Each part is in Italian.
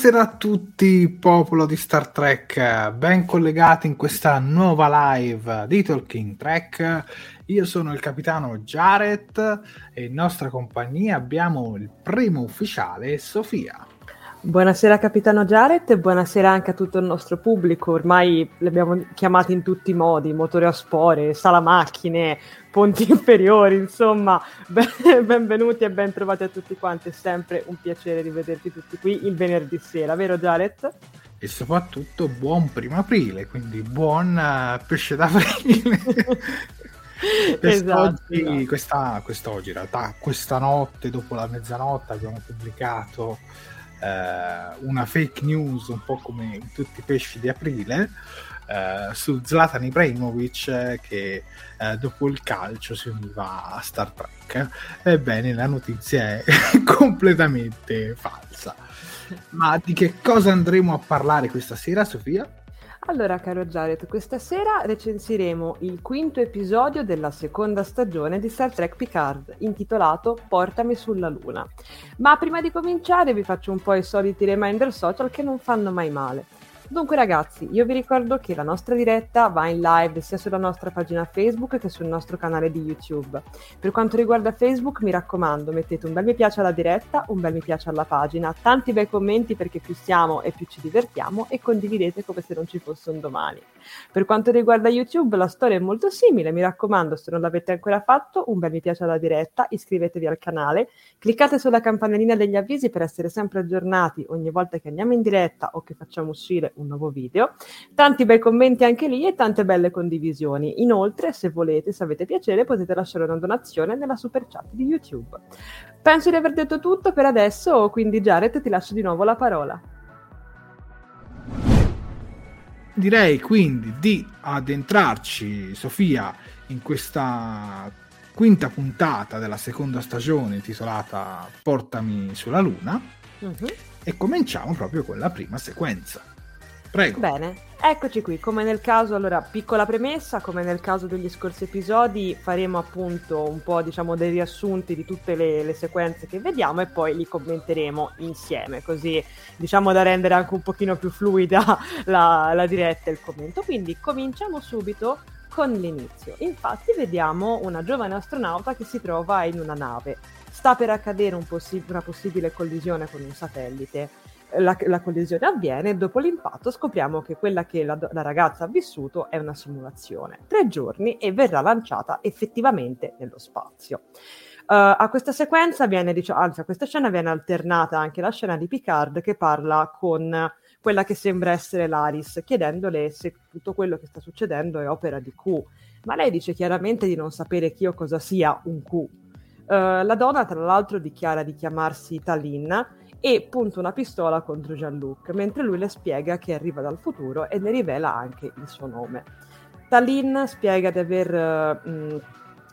Buonasera a tutti, popolo di Star Trek, ben collegati in questa nuova live di Talking Trek. Io sono il capitano Jared e in nostra compagnia abbiamo il primo ufficiale, Sofia. Buonasera capitano Jared e buonasera anche a tutto il nostro pubblico, ormai li abbiamo chiamati in tutti i modi, motori a spore, sala macchine, ponti inferiori, insomma, ben, benvenuti e ben trovati a tutti quanti, è sempre un piacere rivederti tutti qui il venerdì sera, vero Jared? E soprattutto buon primo aprile, quindi buon uh, pesce d'aprile. esatto, quest'oggi, questa, quest'oggi, in realtà, questa notte, dopo la mezzanotte, abbiamo pubblicato eh, una fake news un po' come tutti i pesci di aprile eh, su Zlatan Ibrahimovic eh, che eh, dopo il calcio si univa a Star Trek. Ebbene, la notizia è completamente falsa. Ma di che cosa andremo a parlare questa sera, Sofia? Allora, caro Jared, questa sera recensiremo il quinto episodio della seconda stagione di Star Trek Picard, intitolato Portami sulla Luna. Ma prima di cominciare vi faccio un po' i soliti reminder social che non fanno mai male. Dunque ragazzi, io vi ricordo che la nostra diretta va in live sia sulla nostra pagina Facebook che sul nostro canale di YouTube. Per quanto riguarda Facebook, mi raccomando, mettete un bel mi piace alla diretta, un bel mi piace alla pagina, tanti bei commenti perché più siamo e più ci divertiamo e condividete come se non ci fosse un domani. Per quanto riguarda YouTube, la storia è molto simile, mi raccomando, se non l'avete ancora fatto, un bel mi piace alla diretta, iscrivetevi al canale, cliccate sulla campanellina degli avvisi per essere sempre aggiornati ogni volta che andiamo in diretta o che facciamo uscire un nuovo video. Tanti bei commenti anche lì e tante belle condivisioni. Inoltre, se volete, se avete piacere, potete lasciare una donazione nella super chat di YouTube. Penso di aver detto tutto per adesso, quindi Jared ti lascio di nuovo la parola. Direi quindi di addentrarci, Sofia, in questa quinta puntata della seconda stagione intitolata Portami sulla Luna uh-huh. e cominciamo proprio con la prima sequenza. Prego. Bene, eccoci qui, come nel caso, allora, piccola premessa, come nel caso degli scorsi episodi, faremo appunto un po' diciamo dei riassunti di tutte le, le sequenze che vediamo e poi li commenteremo insieme, così diciamo da rendere anche un pochino più fluida la, la diretta e il commento. Quindi cominciamo subito con l'inizio. Infatti vediamo una giovane astronauta che si trova in una nave. Sta per accadere un possi- una possibile collisione con un satellite la, la, collisione avviene e dopo l'impatto scopriamo che quella che la, la, ragazza ha vissuto è una simulazione. Tre giorni e verrà lanciata effettivamente nello spazio. Uh, a questa sequenza viene, diciamo, anzi a questa scena viene alternata anche la scena di Picard che parla con quella che sembra essere Laris, chiedendole se tutto quello che sta succedendo è opera di Q. Ma lei dice chiaramente di non sapere chi o cosa sia un Q. Uh, la donna, tra l'altro, dichiara di chiamarsi Talin e punta una pistola contro Jean-Luc, mentre lui le spiega che arriva dal futuro e ne rivela anche il suo nome. Talin spiega di aver uh, mh,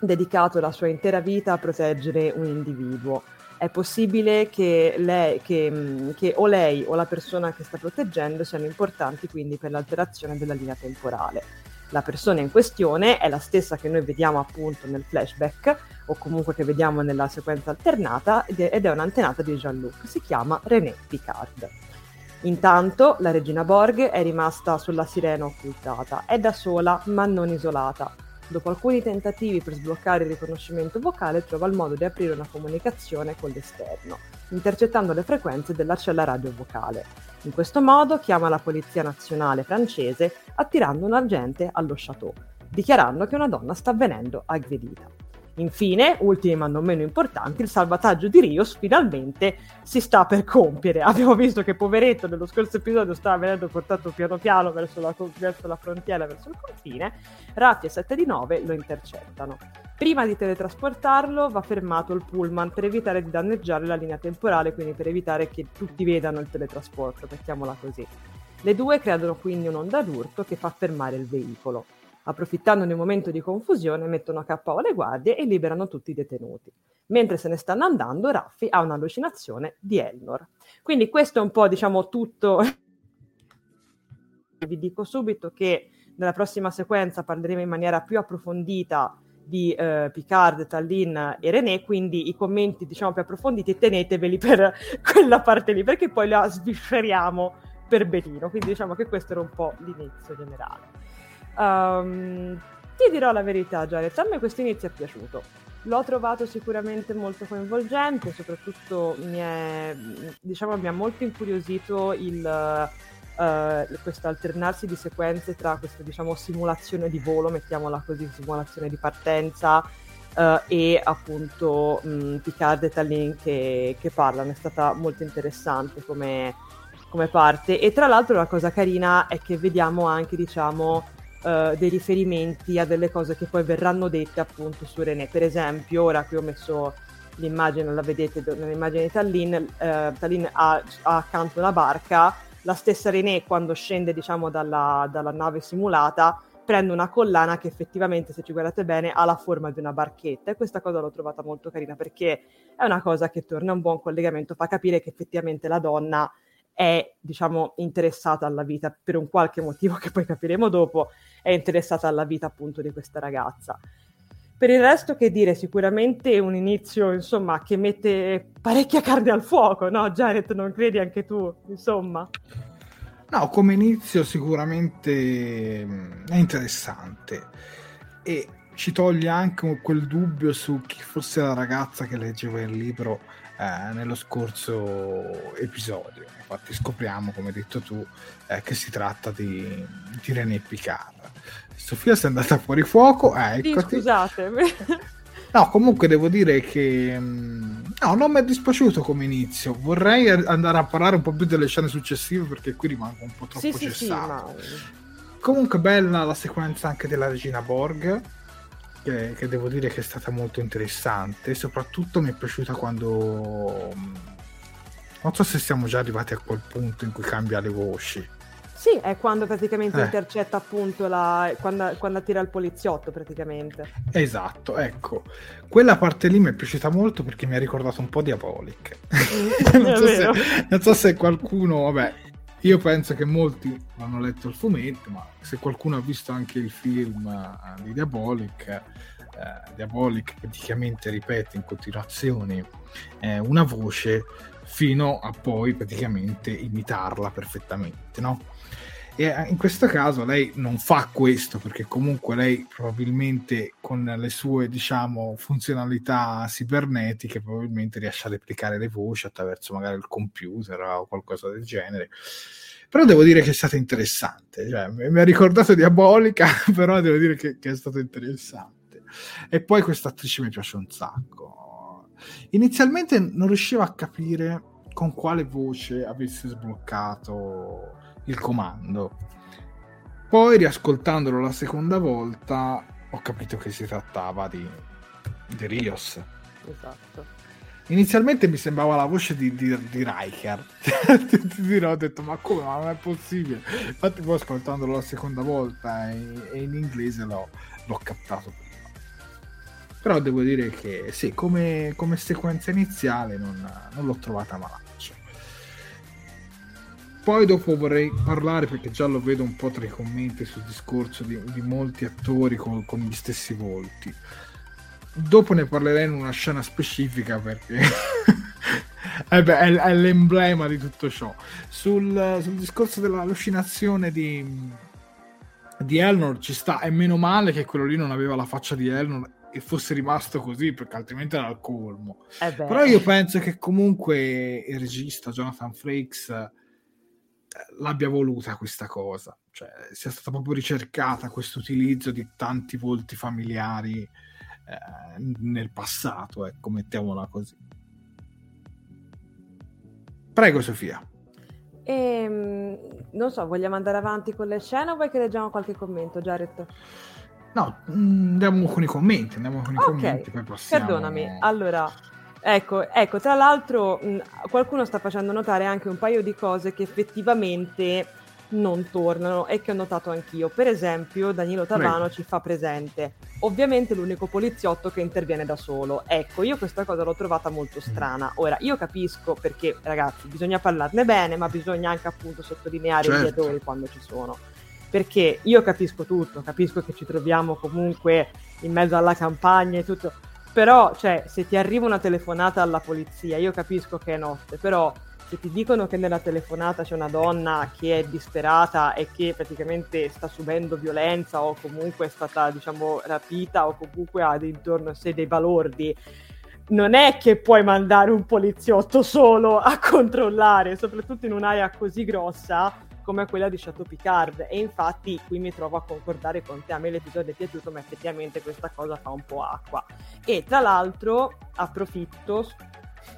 dedicato la sua intera vita a proteggere un individuo. È possibile che, lei, che, che o lei o la persona che sta proteggendo siano importanti quindi per l'alterazione della linea temporale la persona in questione è la stessa che noi vediamo appunto nel flashback o comunque che vediamo nella sequenza alternata ed è un'antenata di Jean-Luc, si chiama René Picard. Intanto la regina Borg è rimasta sulla sirena occultata, è da sola ma non isolata. Dopo alcuni tentativi per sbloccare il riconoscimento vocale trova il modo di aprire una comunicazione con l'esterno, intercettando le frequenze della cella radio vocale. In questo modo chiama la Polizia Nazionale francese attirando un agente allo chateau, dichiarando che una donna sta avvenendo aggredita. Infine, ultimi ma non meno importanti, il salvataggio di Rios finalmente si sta per compiere. Abbiamo visto che poveretto nello scorso episodio stava venendo portato piano piano verso la, verso la frontiera, verso il confine. Raffi e 7 di 9 lo intercettano. Prima di teletrasportarlo va fermato il pullman per evitare di danneggiare la linea temporale, quindi per evitare che tutti vedano il teletrasporto, mettiamola così. Le due creano quindi un'onda d'urto che fa fermare il veicolo. Approfittando di un momento di confusione, mettono a KO le guardie e liberano tutti i detenuti. Mentre se ne stanno andando, Raffi ha un'allucinazione di Elnor. Quindi questo è un po', diciamo, tutto. Vi dico subito che nella prossima sequenza parleremo in maniera più approfondita di eh, Picard, Tallinn e René, quindi i commenti diciamo più approfonditi teneteveli per quella parte lì, perché poi la svisceriamo per benino, quindi diciamo che questo era un po' l'inizio generale. Um, ti dirò la verità, Jared, a me questo inizio è piaciuto. L'ho trovato sicuramente molto coinvolgente, soprattutto mi, è, diciamo, mi ha molto incuriosito il, uh, questo alternarsi di sequenze tra questa diciamo, simulazione di volo, mettiamola così, simulazione di partenza uh, e appunto mh, Picard e Tallinn che, che, parlano. È stata molto interessante come, come parte. E tra l'altro la cosa carina è che vediamo anche, diciamo, uh, dei riferimenti a delle cose che poi verranno dette appunto su René. Per esempio, ora qui ho messo l'immagine, la vedete nell'immagine di Tallinn, uh, Tallinn ha, ha, accanto una barca, la stessa René quando scende diciamo dalla, dalla nave simulata prende una collana che effettivamente, se ci guardate bene, ha la forma di una barchetta e questa cosa l'ho trovata molto carina perché è una cosa che torna un buon collegamento, fa capire che effettivamente la donna è, diciamo, interessata alla vita per un qualche motivo che poi capiremo dopo, è interessata alla vita appunto di questa ragazza. Per il resto, che dire, sicuramente un inizio, insomma, che mette parecchia carne al fuoco, no? Janet, non credi anche tu, insomma? No, come inizio sicuramente mm, è interessante e ci toglie anche quel dubbio su chi fosse la ragazza che leggeva il libro eh, nello scorso episodio. Infatti scopriamo, come hai detto tu, eh, che si tratta di, di René Picard. Sofia sei andata fuori fuoco, eh, sì, scusate. No, comunque devo dire che mm, no, non mi è dispiaciuto come inizio. Vorrei andare a parlare un po' più delle scene successive perché qui rimango un po' troppo sì, cessato. Sì, sì, ma... Comunque bella la sequenza anche della regina Borg, che, che, devo dire che è stata molto interessante. Soprattutto mi è piaciuta quando... Non so se siamo già arrivati a quel punto in cui cambia le voci. Sì, è quando praticamente eh. intercetta appunto la... quando, quando tira il poliziotto praticamente. Esatto, ecco. Quella parte lì mi è piaciuta molto perché mi ha ricordato un po' Diabolic. Mm, non, so se, non, so se, qualcuno, vabbè, io penso che molti hanno letto il fumetto, ma se qualcuno ha visto anche il film uh, di Diabolic, uh, Diabolic praticamente ripete in continuazione uh, una voce fino a poi praticamente imitarla perfettamente, no? E eh, in questo caso lei non fa questo perché comunque lei probabilmente con le sue diciamo funzionalità cibernetiche probabilmente riesce a replicare le voci attraverso magari il computer o qualcosa del genere. Però devo dire che è stata interessante, cioè, mi ha ricordato diabolica, però devo dire che, che è stato interessante. E poi questa attrice mi piace un sacco. Inizialmente non riuscivo a capire con quale voce avesse sbloccato il comando. Poi riascoltandolo la seconda volta ho capito che si trattava di, di Rios. Esatto. Inizialmente mi sembrava la voce di, di, di Riker. ti, ti dirò, ho detto ma come, ma non è possibile. Infatti poi ascoltandolo la seconda volta e, e in inglese l'ho, l'ho, captato prima. Però devo dire che sì, come, come sequenza iniziale non, non l'ho trovata male. Poi dopo vorrei parlare, perché già lo vedo un po' tra i commenti sul discorso di, di molti attori con, con, gli stessi volti. Dopo ne parlerei in una scena specifica perché eh beh, è, è, l'emblema di tutto ciò. Sul, sul discorso dell'allucinazione di, di Elnor ci sta, è meno male che quello lì non aveva la faccia di Elnor e fosse rimasto così perché altrimenti era al colmo. Eh Però io penso che comunque il regista Jonathan Frakes l'abbia voluta questa cosa, cioè sia stata proprio ricercata questo utilizzo di tanti volti familiari eh, nel passato, ecco, mettiamola così. Prego Sofia. Ehm, non so, vogliamo andare avanti con le scene o vuoi che leggiamo qualche commento, Jared? No, mm, andiamo con i commenti, andiamo con i okay. commenti, poi passiamo... Perdonami, allora, Ecco, ecco, tra l'altro mh, qualcuno sta facendo notare anche un paio di cose che effettivamente non tornano e che ho notato anch'io. Per esempio, Danilo Tavano ci fa presente. Ovviamente l'unico poliziotto che interviene da solo. Ecco, io questa cosa l'ho trovata molto mm. strana. Ora, io capisco perché, ragazzi, bisogna parlarne bene, ma bisogna anche appunto sottolineare certo. i errori quando ci sono. Perché io capisco tutto, capisco che ci troviamo comunque in mezzo alla campagna e tutto però, cioè, se ti arriva una telefonata alla polizia, io capisco che è notte, però se ti dicono che nella telefonata c'è una donna che è disperata e che praticamente sta subendo violenza o comunque è stata, diciamo, rapita o comunque ha intorno a sé dei balordi, non è che puoi mandare un poliziotto solo a controllare, soprattutto in un'area così grossa come quella di Chateau Picard e infatti qui mi trovo a concordare con te, a me l'episodio è piaciuto ma effettivamente questa cosa fa un po' acqua e tra l'altro approfitto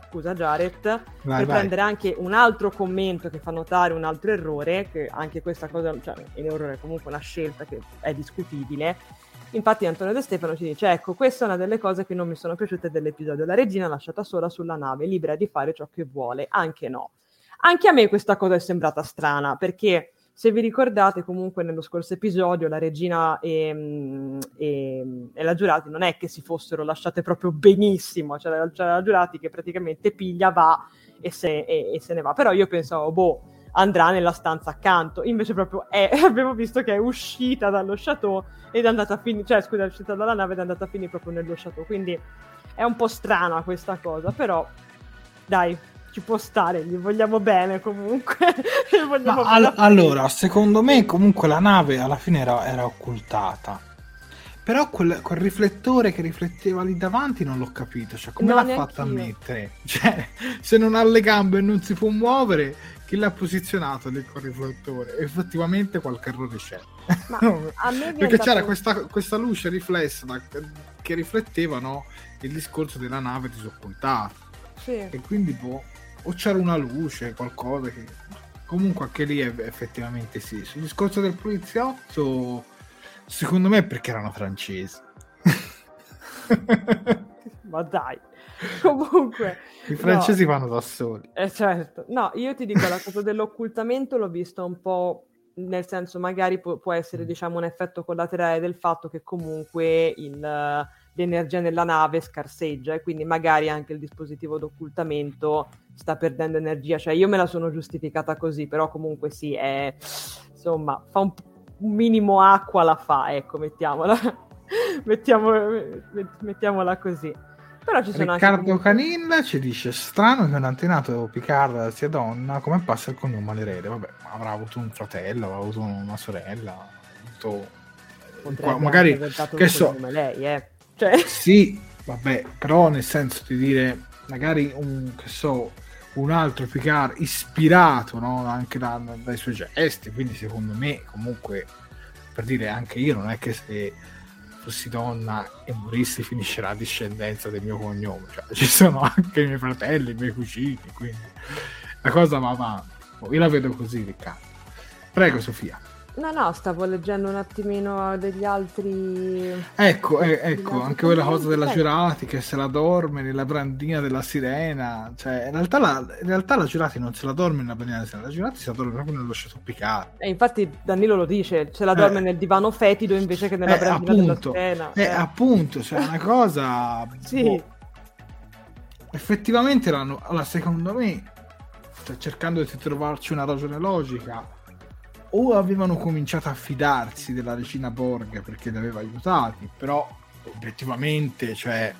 scusa Jared vai, per vai. prendere anche un altro commento che fa notare un altro errore che anche questa cosa, cioè è un errore comunque una scelta che è discutibile Infatti Antonio De Stefano ci dice, ecco, questa è una delle cose che non mi sono piaciute dell'episodio. La regina lasciata sola sulla nave, libera di fare ciò che vuole, anche no. Anche a me questa cosa è sembrata strana, perché se vi ricordate comunque nello scorso episodio la regina e, mm, e, e la Giurati non è che si fossero lasciate proprio benissimo, cioè la, cioè la Giurati che praticamente piglia, va e se, e, se ne va, però io pensavo, boh, andrà nella stanza accanto. Invece proprio è, abbiamo visto che è uscita dallo chateau ed è andata a finire, cioè scusa, è uscita dalla nave ed è andata a finire proprio nello chateau. Quindi è un po' strana questa cosa, però dai, ci può stare, gli vogliamo bene comunque. vogliamo all- allora, secondo me comunque la nave alla fine era, era occultata. Però quel, quel, riflettore che rifletteva lì davanti non l'ho capito, cioè come no, l'ha fatto a mettere? Cioè, se non ha le gambe e non si può muovere, chi l'ha posizionato lì col riflettore? Effettivamente qualche errore c'è. Perché c'era questa, questa, luce riflessa da, che rifletteva no, il discorso della nave disoccultata Sì. E quindi boh, o c'era una luce, qualcosa che... Comunque anche lì effettivamente sì. Sul discorso del poliziotto, secondo me è perché erano francesi. Ma dai. Comunque, i francesi no. vanno da soli. Eh, certo. No, io ti dico, la cosa dell'occultamento l'ho visto un po' nel senso magari può, può essere mm. diciamo un effetto collaterale del fatto che comunque il, l'energia nella nave scarseggia e quindi magari anche il dispositivo d'occultamento sta perdendo energia, cioè io me la sono giustificata così, però comunque sì, è, insomma, fa un, un minimo acqua la fa, ecco, mettiamola, mettiamo, mettiamola così. Però ci sono Riccardo anche... Canin ci dice strano che un antenato Picard sia donna, come passa il cognome all'erede? Vabbè, avrà avuto un fratello, avrà avuto una sorella, avuto... Qua, magari che so lei, eh. Cioè... Sì, vabbè, però nel senso di dire magari un che so un altro Picard ispirato no? anche da, dai suoi gesti, quindi secondo me comunque per dire anche io non è che se fossi donna e morissi finisce la discendenza del mio cognome. Cioè, ci sono anche i miei fratelli, i miei cugini, quindi la cosa va avanti. Io la vedo così, Riccardo. Prego, Sofia. No, no, stavo leggendo un attimino degli altri. Ecco, eh, ecco, anche quella cosa della Giurati che se la dorme nella brandina della sirena. Cioè, in realtà la, in realtà la Giurati non se la dorme nella brandina della sirena, la Giurati se la dorme proprio nello sciato piccato. E infatti Danilo lo dice, se la dorme eh, nel divano fetido invece che nella eh, brandina appunto, della sirena. Eh, eh. appunto, cioè una cosa... sì. Boh, effettivamente l'hanno... Allora, secondo me, cioè, cercando di trovarci una ragione logica o avevano cominciato a fidarsi della regina Borg perché li aveva aiutati, però obiettivamente, cioè,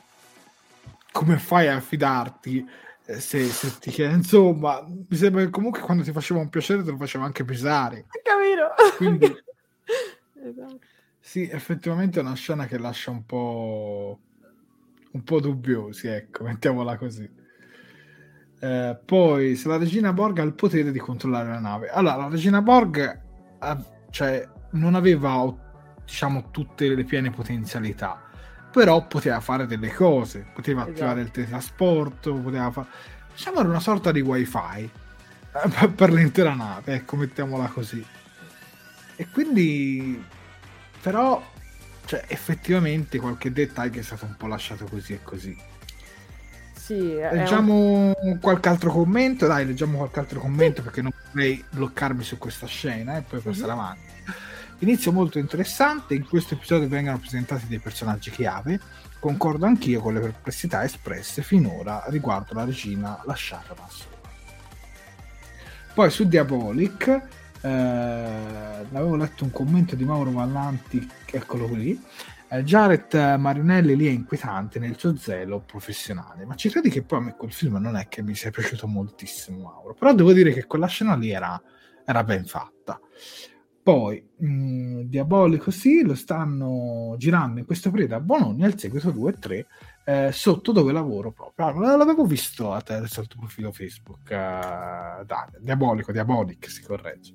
come fai a fidarti eh, se, se, ti chiede, insomma, mi sembra che comunque quando ti faceva un piacere te lo faceva anche pesare. Capito? Quindi, esatto. sì, effettivamente è una scena che lascia un po', un po' dubbiosi, ecco, mettiamola così. Eh, poi, se la regina Borg ha il potere di controllare la nave. Allora, la regina Borg ha, cioè, non aveva, diciamo, tutte le piene potenzialità, però poteva fare delle cose. Poteva esatto. attivare il teletrasporto, poteva fare... Diciamo, era una sorta di wifi eh, per l'intera nave, ecco, mettiamola così. E quindi, però, cioè, effettivamente qualche dettaglio è stato un po' lasciato così e così. Sì, leggiamo un... qualche altro commento, dai, leggiamo qualche altro commento perché non vorrei bloccarmi su questa scena e poi passare mm-hmm. avanti. Inizio molto interessante, in questo episodio vengono presentati dei personaggi chiave, concordo anch'io con le perplessità espresse finora riguardo la regina lasciata da sola. Poi su Diabolic, eh, avevo letto un commento di Mauro Vallanti, eccolo qui, eh, Jared Marinelli lì è inquietante nel suo zelo professionale, ma ci credi che poi a me quel film non è che mi sia piaciuto moltissimo, Mauro, però devo dire che quella scena lì era, era ben fatta. Poi, mh, mm, Diabolico sì, lo stanno girando in questo periodo a Bologna, il seguito 2 e 3, eh, sotto dove lavoro proprio. Ah, l'avevo visto attraverso il tuo profilo Facebook, uh, dai, Diabolico, Diabolic si corregge.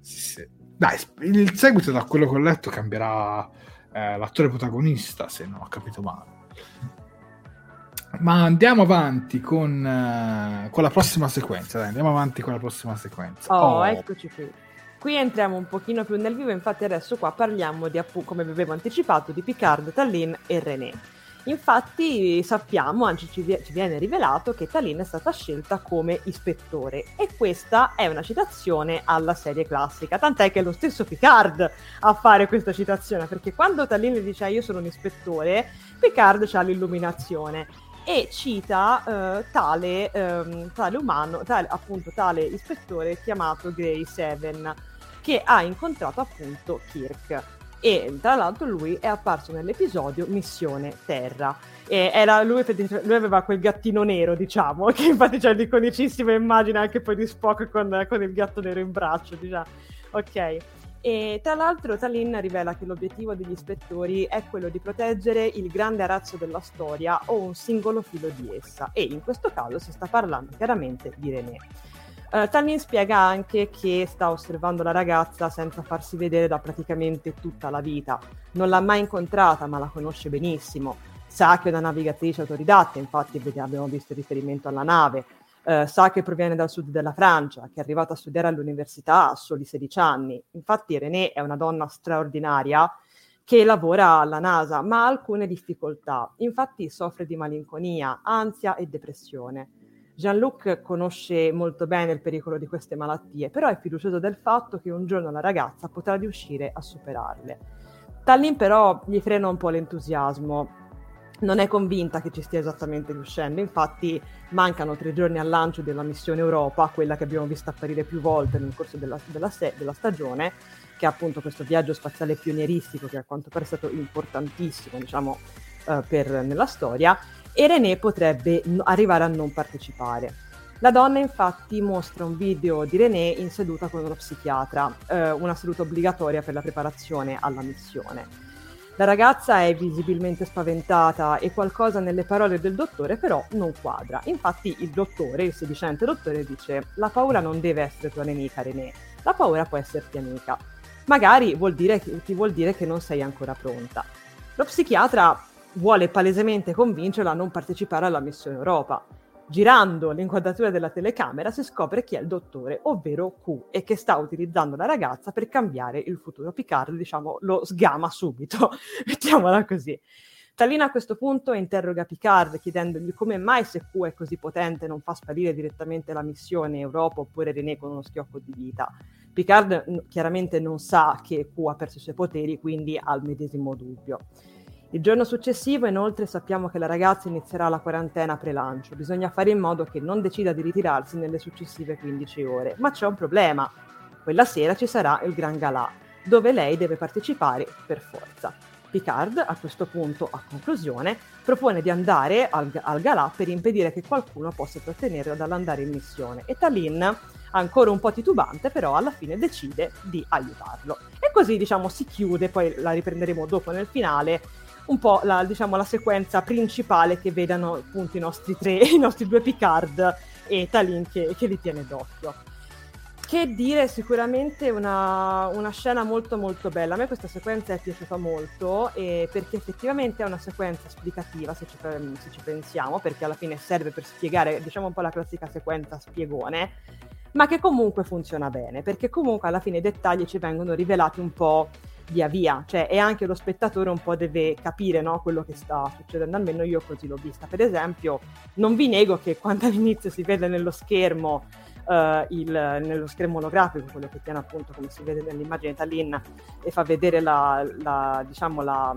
Sì, sì. Dai, il seguito da quello che ho letto cambierà eh, l'attore protagonista, se non ho capito male. Ma andiamo avanti con, uh, con la prossima sequenza. Dai, andiamo avanti con la prossima sequenza. Oh, oh, eccoci qui. Qui entriamo un pochino più nel vivo, infatti adesso qua parliamo di, come vi avevo anticipato, di Picard, Tallinn e René. Infatti sappiamo, anzi ci, viene rivelato che Talin è stata scelta come ispettore. E questa è una citazione alla serie classica, tant'è che è lo stesso Picard a fare questa citazione, perché quando Talin le dice ah, io sono un ispettore, Picard ha l'illuminazione e cita uh, tale, um, tale, umano, tale, appunto tale ispettore chiamato Grey Seven che ha incontrato appunto Kirk e tra l'altro lui è apparso nell'episodio Missione Terra. Era, lui, lui, aveva quel gattino nero, diciamo, che infatti c'è l'iconicissima immagine anche poi di Spock con, con il gatto nero in braccio, diciamo. Ok. E tra l'altro Talin rivela che l'obiettivo degli ispettori è quello di proteggere il grande arazzo della storia o un singolo filo di essa, e in questo caso si sta parlando chiaramente di René. Uh, Tannin spiega anche che sta osservando la ragazza senza farsi vedere da praticamente tutta la vita. Non l'ha mai incontrata, ma la conosce benissimo. sa che è una navigatrice autoridatta, infatti abbiamo visto il riferimento alla nave, eh, sa che proviene dal sud della Francia, che è arrivata a studiare all'università a soli 16 anni. Infatti René è una donna straordinaria che lavora alla NASA, ma ha alcune difficoltà. Infatti soffre di malinconia, ansia e depressione. Jean-Luc conosce molto bene il pericolo di queste malattie, però è fiducioso del fatto che un giorno la ragazza potrà riuscire a superarle. Tallinn però gli frena un po' l'entusiasmo, non è convinta che ci stia esattamente riuscendo, infatti mancano tre giorni al lancio della missione Europa, quella che abbiamo visto apparire più volte nel corso della, della, se- della stagione, che è appunto questo viaggio spaziale pionieristico che a quanto pare è stato importantissimo diciamo, eh, per, nella storia, e René potrebbe arrivare a non partecipare. La donna infatti mostra un video di René in seduta con uno psichiatra, eh, una seduta obbligatoria per la preparazione alla missione. La ragazza è visibilmente spaventata e qualcosa nelle parole del dottore però non quadra. Infatti il dottore, il sedicente dottore, dice la paura non deve essere tua nemica René, la paura può esserti amica. Magari vuol dire, ti vuol dire che non sei ancora pronta. Lo psichiatra vuole palesemente convincerla a non partecipare alla missione Europa Girando l'inquadratura della telecamera si scopre chi è il dottore, ovvero Q, e che sta utilizzando la ragazza per cambiare il futuro. Picard, diciamo, lo sgama subito, mettiamola così. Talina a questo punto interroga Picard chiedendogli come mai se Q è così potente non fa sparire direttamente la missione Europa oppure René con uno schiocco di vita. Picard chiaramente non sa che Q ha perso i suoi poteri, quindi ha il medesimo dubbio. Il giorno successivo, inoltre, sappiamo che la ragazza inizierà la quarantena pre-lancio. Bisogna fare in modo che non decida di ritirarsi nelle successive 15 ore. Ma c'è un problema. Quella sera ci sarà il Gran Galà, dove lei deve partecipare per forza. Picard, a questo punto, a conclusione, propone di andare al, al Galà per impedire che qualcuno possa trattenerla dall'andare in missione. E Talin, ancora un po' titubante, però alla fine decide di aiutarlo. E così, diciamo, si chiude, poi la riprenderemo dopo nel finale, un po' la, diciamo, la sequenza principale che vedano appunto i nostri tre, i nostri due Picard e Talin che, che li tiene d'occhio. Che dire, sicuramente una, una, scena molto molto bella. A me questa sequenza è piaciuta molto eh, perché effettivamente è una sequenza esplicativa se ci, se ci, pensiamo, perché alla fine serve per spiegare, diciamo un po' la classica sequenza spiegone, ma che comunque funziona bene, perché comunque alla fine i dettagli ci vengono rivelati un po' via via, cioè e anche lo spettatore un po' deve capire no, quello che sta succedendo, almeno io così l'ho vista. Per esempio, non vi nego che quando all'inizio si vede nello schermo Uh, il, nello schermo olografico, quello che tiene appunto come si vede nell'immagine Tallinn e fa vedere la, la, diciamo la,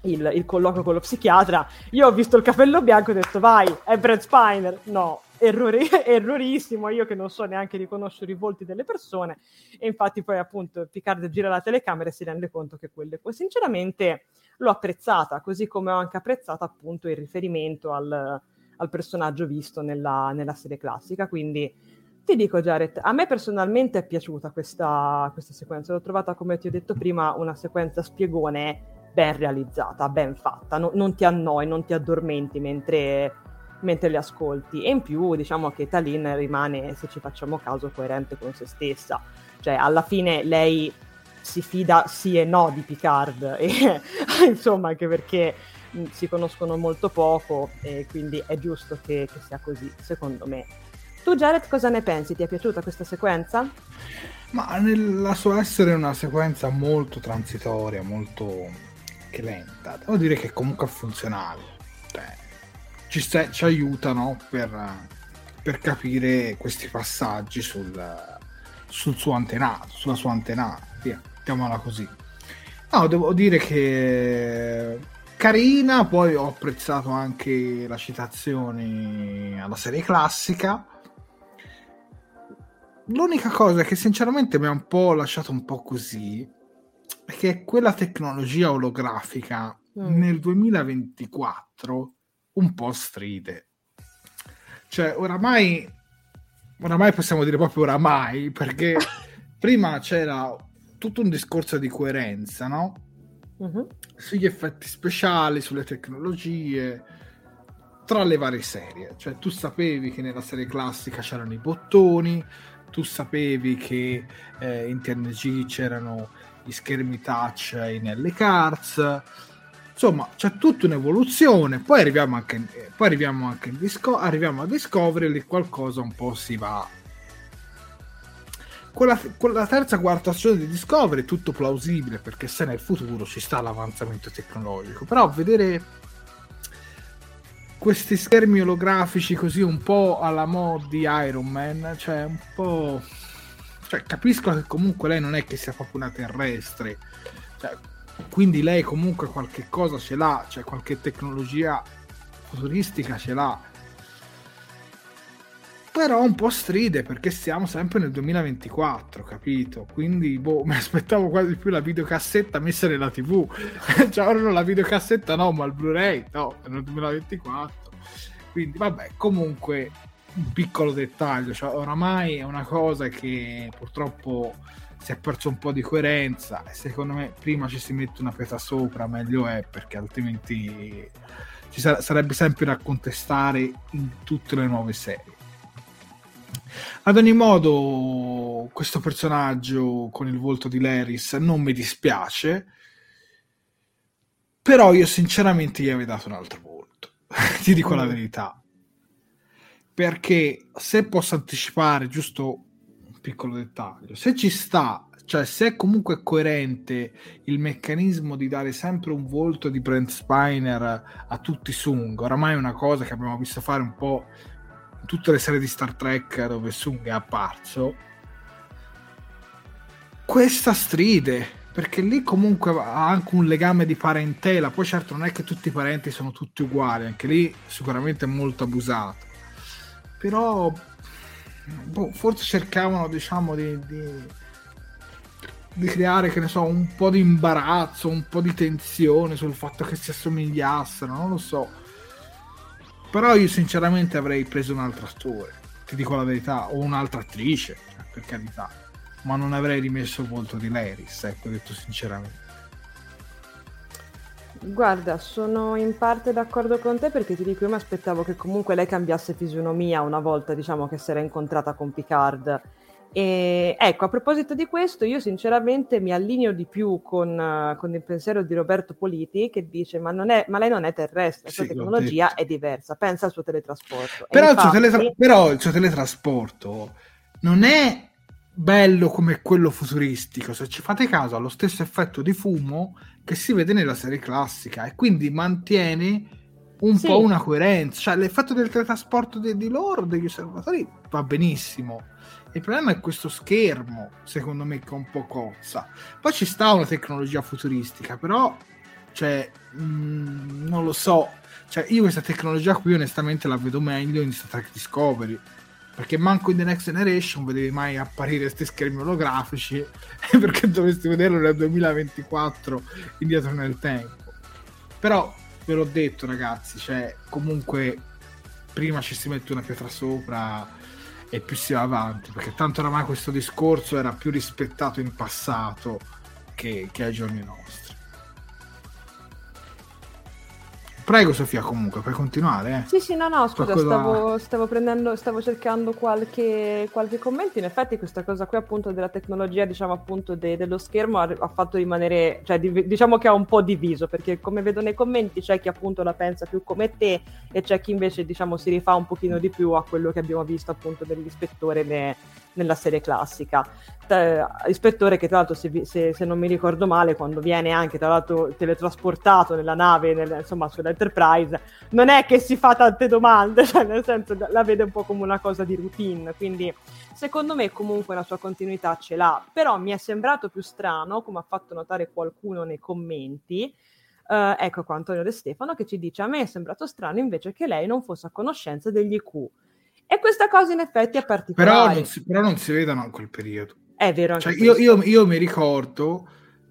il, il, colloquio con lo psichiatra, io ho visto il capello bianco e ho detto vai, è Brad Spiner. No, errore, errorissimo, io che non so neanche riconoscere i volti delle persone e infatti poi appunto Picard gira la telecamera e si rende conto che quelle poi sinceramente l'ho apprezzata, così come ho anche apprezzato appunto il riferimento al, al personaggio visto nella, nella, serie classica, quindi ti dico Jared, a me personalmente è piaciuta questa, questa sequenza, l'ho trovata come ti ho detto prima una sequenza spiegone ben realizzata, ben fatta, no, non ti annoi, non ti addormenti mentre mentre le ascolti e in più diciamo che Talin rimane, se ci facciamo caso, coerente con se stessa, cioè alla fine lei si fida sì e no di Picard e insomma anche perché si conoscono molto poco e quindi è giusto che, che sia così secondo me. Tu Jared cosa ne pensi? Ti è piaciuta questa sequenza? Ma nella sua essere una sequenza molto transitoria, molto lenta, devo dire che comunque è funzionale. Ci, sta, ci aiutano per, per, capire questi passaggi sul, sul suo antenato, sulla sua antenata, via, mettiamola così. No, devo dire che carina, poi ho apprezzato anche la citazione alla serie classica. L'unica cosa che sinceramente mi ha un po' lasciato un po' così è che quella tecnologia olografica mm. nel 2024 un po' stride. Cioè, oramai, oramai possiamo dire proprio oramai, perché prima c'era tutto un discorso di coerenza, no? Uh-huh. Sugli effetti speciali, sulle tecnologie, tra le varie serie. Cioè, tu sapevi che nella serie classica c'erano i bottoni, tu sapevi che eh, in TNG c'erano gli schermi touch in L cards Insomma, c'è tutta un'evoluzione, poi arriviamo anche, poi arriviamo anche in Disco- arriviamo a Discovery, lì qualcosa un po' si va. Con la, terza, quarta stagione di Discovery è tutto plausibile, perché se nel futuro ci sta l'avanzamento tecnologico, però vedere questi schermi olografici così un po' alla mod di Iron Man, cioè un po'... Cioè, capisco che comunque lei non è che sia proprio una terrestre, cioè, quindi lei comunque qualche cosa ce l'ha, cioè qualche tecnologia futuristica ce l'ha. Però un po' stride perché siamo sempre nel 2024, capito? Quindi boh, mi aspettavo quasi più la videocassetta messa nella TV. cioè, ora la videocassetta no, ma il Blu-ray no, nel 2024. Quindi vabbè, comunque un piccolo dettaglio, cioè oramai è una cosa che purtroppo si è perso un po' di coerenza e secondo me prima ci si mette una pietra sopra meglio è perché altrimenti ci sar- sarebbe sempre da contestare in tutte le nuove serie. Ad ogni modo questo personaggio con il volto di Laris non mi dispiace però io sinceramente gli avrei dato un altro volto ti dico la verità. Perché se posso anticipare giusto piccolo dettaglio. Se ci sta, cioè se è comunque coerente il meccanismo di dare sempre un volto di Brent Spiner a tutti i Sung, oramai è una cosa che abbiamo visto fare un po' in tutte le serie di Star Trek dove Sung è apparso, questa stride perché lì comunque ha anche un legame di parentela. Poi, certo, non è che tutti i parenti sono tutti uguali, anche lì sicuramente è molto abusato. Però boh, forse cercavano diciamo di, di, di, creare che ne so un po' di imbarazzo un po' di tensione sul fatto che si assomigliassero non lo so. Però io sinceramente avrei preso un'altra storia. Ti dico la verità o un'altra attrice per carità. Ma non avrei rimesso il volto di Laris ecco detto sinceramente Guarda, sono in parte d'accordo con te perché ti dico, io mi aspettavo che comunque lei cambiasse fisionomia una volta, diciamo, che si era incontrata con Picard. E ecco, a proposito di questo, io sinceramente mi allineo di più con, con il pensiero di Roberto Politi che dice: Ma, è, ma lei non è terrestre, la sua sì, tecnologia è diversa. Pensa al suo teletrasporto. Però, infatti... il suo teletra- però il suo teletrasporto non è bello come quello futuristico. Se ci fate caso, ha lo stesso effetto di fumo che si vede nella serie classica e quindi mantiene un sì. po' una coerenza. Cioè, l'effetto del teletrasporto di, di loro, degli osservatori, va benissimo. Il problema è questo schermo, secondo me, che un po' cozza. Poi ci sta una tecnologia futuristica, però, cioè, mh, mm, non lo so. Cioè, io questa tecnologia qui onestamente la vedo meglio in Star Trek Discovery perché manco in The Next Generation vedevi mai apparire questi schermi olografici perché dovresti vederlo nel 2024 indietro nel tempo. Però ve l'ho detto ragazzi cioè comunque prima ci si mette una pietra sopra e più si va avanti perché tanto oramai questo discorso era più rispettato in passato che, che ai giorni nostri Prego Sofia comunque, puoi continuare. Eh? Sì, sì, no, no, scusa, Qualcosa... stavo, stavo, prendendo, stavo cercando qualche, qualche, commento. In effetti questa cosa qui appunto della tecnologia, diciamo appunto de, dello schermo ha, ha, fatto rimanere, cioè di, diciamo che ha un po' diviso, perché come vedo nei commenti c'è chi appunto la pensa più come te e c'è chi invece diciamo si rifà un pochino di più a quello che abbiamo visto appunto dell'ispettore ne, nella serie classica. Ispettore che tra l'altro se, se, se, non mi ricordo male quando viene anche tra l'altro teletrasportato nella nave nel, insomma sull'Enterprise non è che si fa tante domande cioè nel senso la vede un po' come una cosa di routine. Quindi secondo me comunque la sua continuità ce l'ha. Però mi è sembrato più strano come ha fatto notare qualcuno nei commenti Uh, ecco qua Antonio De Stefano che ci dice a me è sembrato strano invece che lei non fosse a conoscenza degli IQ e questa cosa in effetti è particolare. Però non si, però non si vedono in quel periodo. È vero. Cioè, io, io, io, mi ricordo,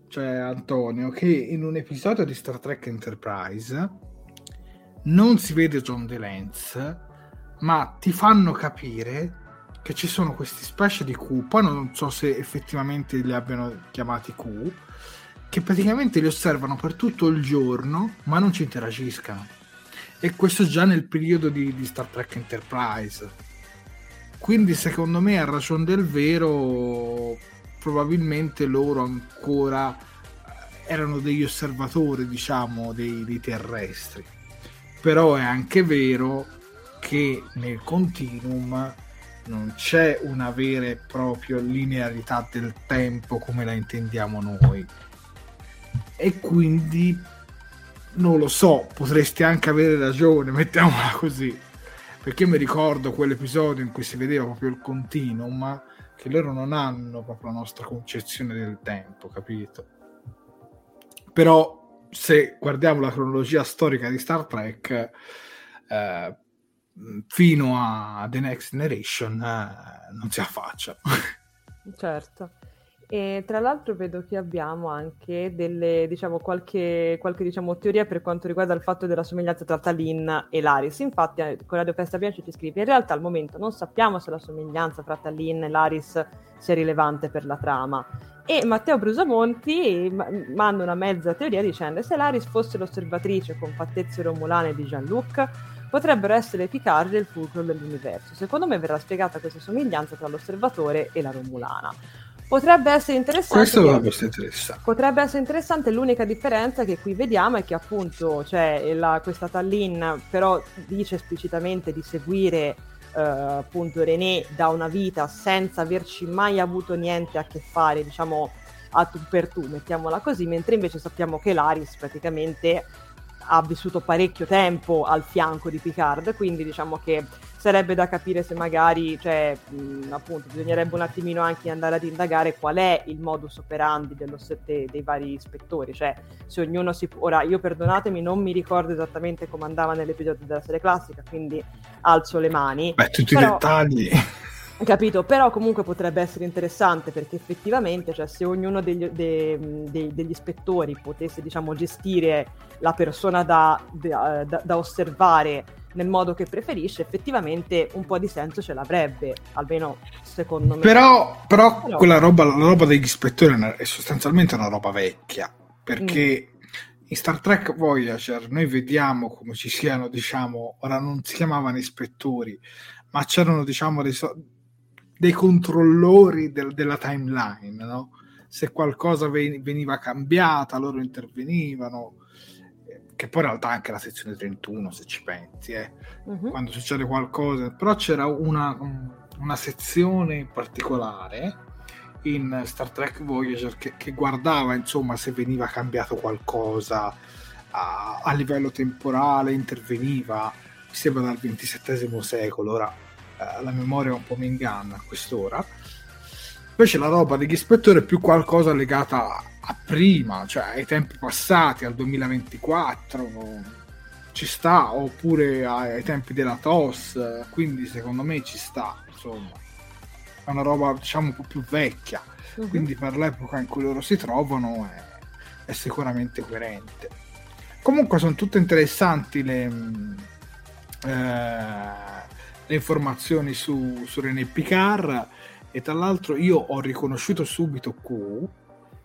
cioè Antonio, che in un episodio di Star Trek Enterprise non si vede John DeLance, ma ti fanno capire che ci sono questi specie di Q, poi non so se effettivamente li abbiano chiamati Q, che praticamente li osservano per tutto il giorno, ma non ci interagiscono e questo già nel periodo di, di Star Trek Enterprise. Quindi secondo me a ragion del vero probabilmente loro ancora erano degli osservatori, diciamo, dei, dei terrestri. Però è anche vero che nel continuum non c'è una vera e propria linearità del tempo come la intendiamo noi. E quindi non lo so, potresti anche avere ragione, mettiamola così. Perché mi ricordo quell'episodio in cui si vedeva proprio il continuum, che loro non hanno proprio la nostra concezione del tempo, capito? Però se guardiamo la cronologia storica di Star Trek, eh, fino a The Next Generation eh, non si affaccia. Certo. E tra l'altro vedo che abbiamo anche delle, diciamo, qualche, qualche diciamo, teoria per quanto riguarda il fatto della somiglianza tra Talin e Laris. Infatti, eh, con Radio Festa Bianchi ci scrive: In realtà al momento non sappiamo se la somiglianza tra Talin e Laris sia rilevante per la trama. E Matteo Brusamonti manda una mezza teoria dicendo: Se Laris fosse l'osservatrice con fattezze romulane di Jean-Luc, potrebbero essere Picard del fulcro dell'universo. Secondo me verrà spiegata questa somiglianza tra l'osservatore e la Romulana. Potrebbe essere interessante. Questo interessante. Potrebbe essere interessante. L'unica differenza che qui vediamo è che appunto cioè, la, questa Tallinn però dice esplicitamente di seguire uh, appunto René da una vita senza averci mai avuto niente a che fare, diciamo a tu per tu, mettiamola così, mentre invece sappiamo che Laris praticamente ha vissuto parecchio tempo al fianco di Picard, quindi diciamo che sarebbe da capire se magari, cioè, mh, appunto, bisognerebbe un attimino anche andare ad indagare qual è il modus operandi dello, de, dei vari ispettori, cioè se ognuno si... Ora, io perdonatemi, non mi ricordo esattamente come andava nell'episodio della serie classica, quindi alzo le mani. Beh, tutti però... i dettagli Capito, però comunque potrebbe essere interessante perché effettivamente, cioè, se ognuno degli, de, de, degli ispettori potesse, diciamo, gestire la persona da, da, da, osservare nel modo che preferisce, effettivamente un po' di senso ce l'avrebbe, almeno secondo me. Però, però, però... quella roba, la roba degli ispettori è sostanzialmente una roba vecchia, perché mm. in Star Trek Voyager noi vediamo come ci siano, diciamo, ora non si chiamavano ispettori, ma c'erano, diciamo, dei, dei controllori del, della timeline, no? Se qualcosa veniva cambiata, loro intervenivano, che poi in realtà anche la sezione 31, se ci pensi, eh. uh-huh. quando succede qualcosa, però c'era una, una sezione in particolare in Star Trek Voyager che, che, guardava insomma se veniva cambiato qualcosa a, a livello temporale, interveniva, mi sembra dal XXVII secolo, ora eh, la memoria un po' mi inganna a quest'ora. Invece la roba degli ispettori è più qualcosa legata a prima, cioè ai tempi passati, al 2024, ci sta, oppure ai tempi della TOS, quindi secondo me ci sta, insomma. È una roba diciamo un po' più vecchia, uh-huh. quindi per l'epoca in cui loro si trovano è, è sicuramente coerente. Comunque sono tutte interessanti le... Eh, le informazioni su, su René Picard e tra l'altro io ho riconosciuto subito Q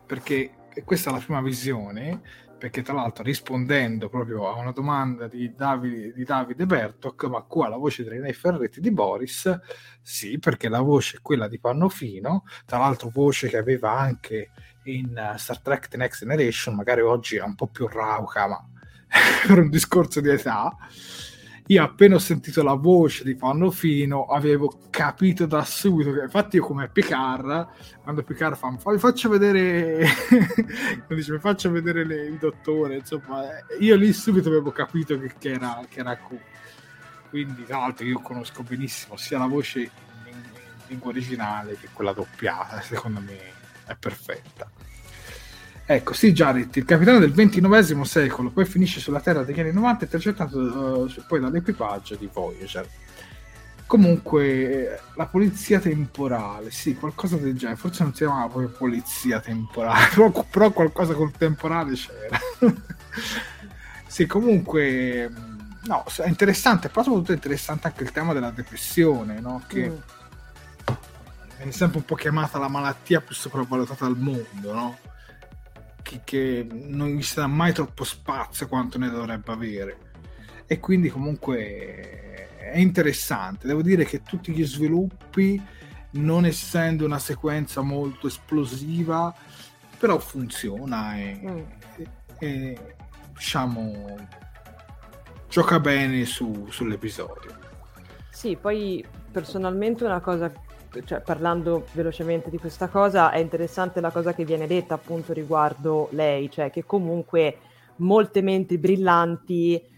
perché questa è la prima visione perché tra l'altro rispondendo proprio a una domanda di Davide, di Davide Bertok, ma qua la voce di René Ferretti di Boris, sì, perché la voce è quella di Pannofino, tra l'altro voce che aveva anche in uh, Star Trek The Next Generation, magari oggi è un po' più rauca, ma per un discorso di età, io appena ho sentito la voce di Pannofino avevo capito da subito che infatti io come Picard quando Picard fa mi faccio vedere dice, mi faccio vedere le, il dottore insomma io lì subito avevo capito che, che era, che era Q quindi tra l'altro io conosco benissimo sia la voce in, in, in lingua originale che quella doppiata secondo me è perfetta Ecco, sì, Jared, il capitano del XXIX secolo, poi finisce sulla Terra degli anni 90 intercettato uh, poi dall'equipaggio di Voyager. Comunque, la polizia temporale, sì, qualcosa del genere, forse non si chiamava proprio polizia temporale, però, però qualcosa col temporale c'era. sì, comunque, no, è interessante, però soprattutto è interessante anche il tema della depressione, no? Che mm. è sempre un po' chiamata la malattia più sopravvalutata al mondo, no? Che, che non gli sarà mai troppo spazio quanto ne dovrebbe avere. E quindi comunque è interessante. Devo dire che tutti gli sviluppi, non essendo una sequenza molto esplosiva, però funziona e, mm. e, e diciamo gioca bene su, sull'episodio. Sì, poi personalmente una cosa, cioè, parlando velocemente di questa cosa, è interessante la cosa che viene detta appunto riguardo lei, cioè che comunque molte menti brillanti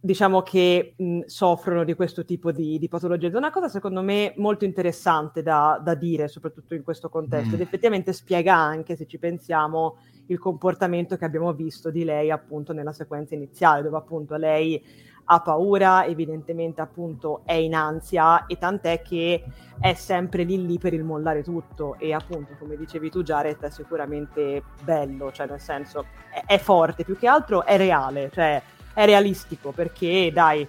diciamo che mh, soffrono di questo tipo di, di patologia. Ed è una cosa secondo me molto interessante da, da dire, soprattutto in questo contesto, mm. ed effettivamente spiega anche, se ci pensiamo, il comportamento che abbiamo visto di lei appunto nella sequenza iniziale, dove appunto lei ha paura, evidentemente appunto è in ansia e tant'è che è sempre lì lì per il mollare tutto e appunto come dicevi tu Jared è sicuramente bello, cioè nel senso è, è forte, più che altro è reale, cioè è realistico perché dai,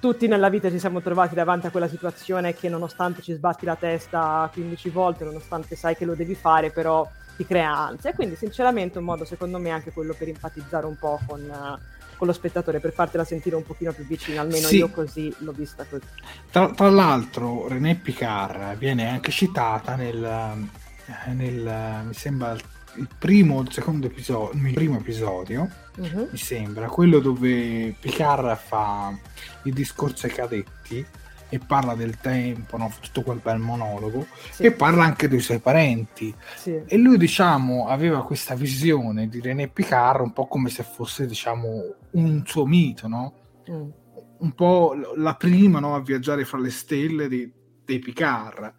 tutti nella vita ci siamo trovati davanti a quella situazione che nonostante ci sbatti la testa 15 volte, nonostante sai che lo devi fare, però ti crea ansia. E quindi sinceramente un modo secondo me anche quello per empatizzare un po' con... Con lo spettatore per fartela sentire un pochino più vicina, almeno sì. io così l'ho vista così. Tra, tra, l'altro René Picard viene anche citata nel, eh, nel mi sembra il primo o il secondo episodio, il primo episodio, uh-huh. mi sembra, quello dove Picard fa il discorso ai cadetti e parla del tempo, no? tutto quel bel monologo, sì. e parla anche dei suoi parenti. Sì. E lui, diciamo, aveva questa visione di René Picard un po' come se fosse, diciamo, un suo mito, no? Mm. Un po' la prima no, a viaggiare fra le stelle di, dei Picard.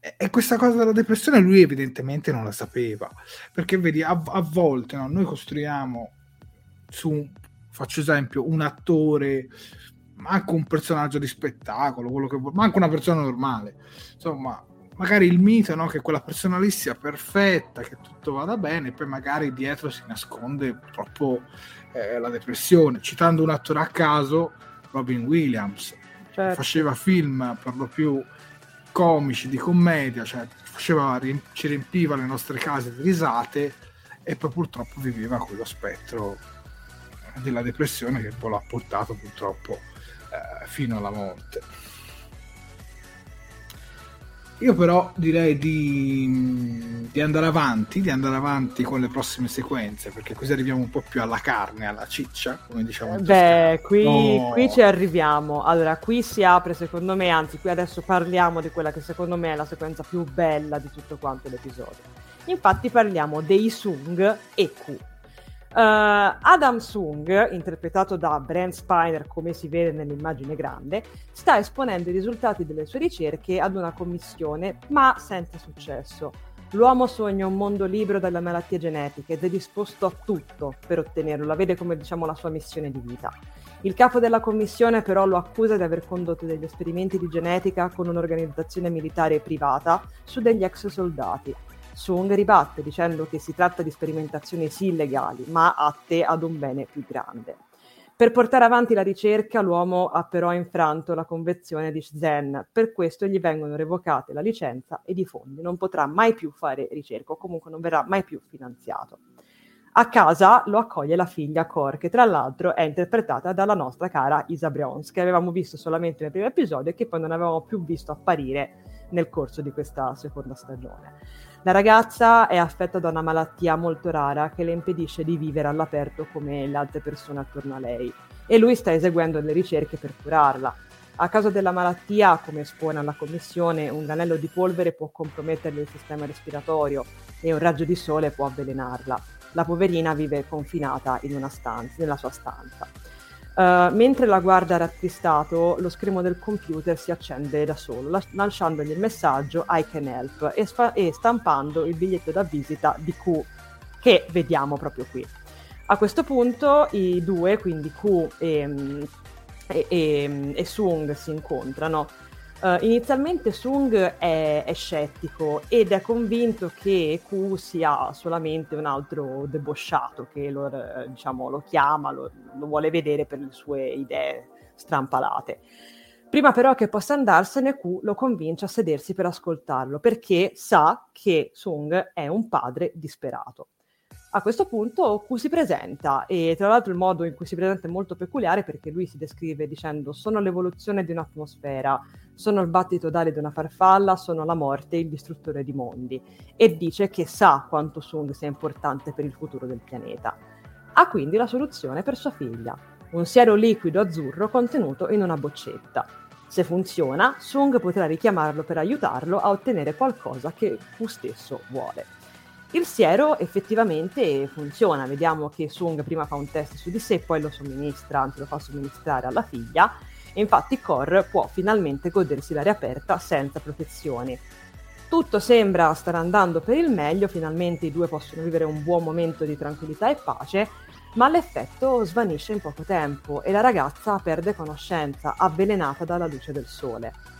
E, e questa cosa della depressione lui evidentemente non la sapeva, perché vedi, a, a volte no, noi costruiamo su, faccio esempio, un attore manco un personaggio di spettacolo, quello che vuoi, manco una persona normale. Insomma, magari il mito no, che quella persona lì sia perfetta, che tutto vada bene, poi magari dietro si nasconde purtroppo eh, la depressione. Citando un attore a caso, Robin Williams, certo. faceva film per lo più comici di commedia, cioè faceva, ci riempiva le nostre case di risate e poi purtroppo viveva quello spettro della depressione che poi l'ha portato purtroppo eh, fino alla morte. Io però direi di, di, andare avanti, di andare avanti con le prossime sequenze, perché così arriviamo un po' più alla carne, alla ciccia, come diciamo. Beh, qui, no. qui, ci arriviamo. Allora, qui si apre secondo me, anzi qui adesso parliamo di quella che secondo me è la sequenza più bella di tutto quanto l'episodio. Infatti parliamo dei Sung e Q Uh, Adam Sung, interpretato da Brent Spiner come si vede nell'immagine grande, sta esponendo i risultati delle sue ricerche ad una commissione, ma senza successo. L'uomo sogna un mondo libero dalle malattie genetiche ed è disposto a tutto per ottenerlo, la vede come diciamo la sua missione di vita. Il capo della commissione però lo accusa di aver condotto degli esperimenti di genetica con un'organizzazione militare privata su degli ex soldati Sung ribatte dicendo che si tratta di sperimentazioni sì illegali, ma atte ad un bene più grande. Per portare avanti la ricerca, l'uomo ha però infranto la convenzione di Zen, per questo gli vengono revocate la licenza ed i fondi. Non potrà mai più fare ricerca o comunque non verrà mai più finanziato. A casa lo accoglie la figlia Cor, che tra l'altro è interpretata dalla nostra cara Isa Brons, che avevamo visto solamente nel primo episodio e che poi non avevamo più visto apparire nel corso di questa seconda stagione. La ragazza è affetta da una malattia molto rara che le impedisce di vivere all'aperto come le altre persone attorno a lei e lui sta eseguendo delle ricerche per curarla. A causa della malattia, come espone alla commissione, un granello di polvere può comprometterle il sistema respiratorio e un raggio di sole può avvelenarla. La poverina vive confinata stanza, nella sua stanza. Uh, mentre la guarda rattristato, lo schermo del computer si accende da solo, las- lasciandogli il messaggio I can help e, sfa- e, stampando il biglietto da visita di Q, che vediamo proprio qui. A questo punto i due, quindi Q e, e, e, e Sung, si incontrano Uh, inizialmente Sung è, è, scettico ed è convinto che Q sia solamente un altro debosciato che lo, diciamo, lo chiama, lo, lo, vuole vedere per le sue idee strampalate. Prima però che possa andarsene, Q lo convince a sedersi per ascoltarlo perché sa che Sung è un padre disperato. A questo punto Q si presenta e tra l'altro il modo in cui si presenta è molto peculiare perché lui si descrive dicendo sono l'evoluzione di un'atmosfera, sono il battito d'aria di una farfalla, sono la morte, il distruttore di mondi e dice che sa quanto Sung sia importante per il futuro del pianeta. Ha quindi la soluzione per sua figlia, un siero liquido azzurro contenuto in una boccetta. Se funziona, Sung potrà richiamarlo per aiutarlo a ottenere qualcosa che Q stesso vuole. Il siero effettivamente funziona, vediamo che Sung prima fa un test su di sé, poi lo somministra, anzi lo fa somministrare alla figlia, e infatti Cor può finalmente godersi l'aria aperta senza protezioni. Tutto sembra stare andando per il meglio, finalmente i due possono vivere un buon momento di tranquillità e pace, ma l'effetto svanisce in poco tempo e la ragazza perde conoscenza, avvelenata dalla luce del sole.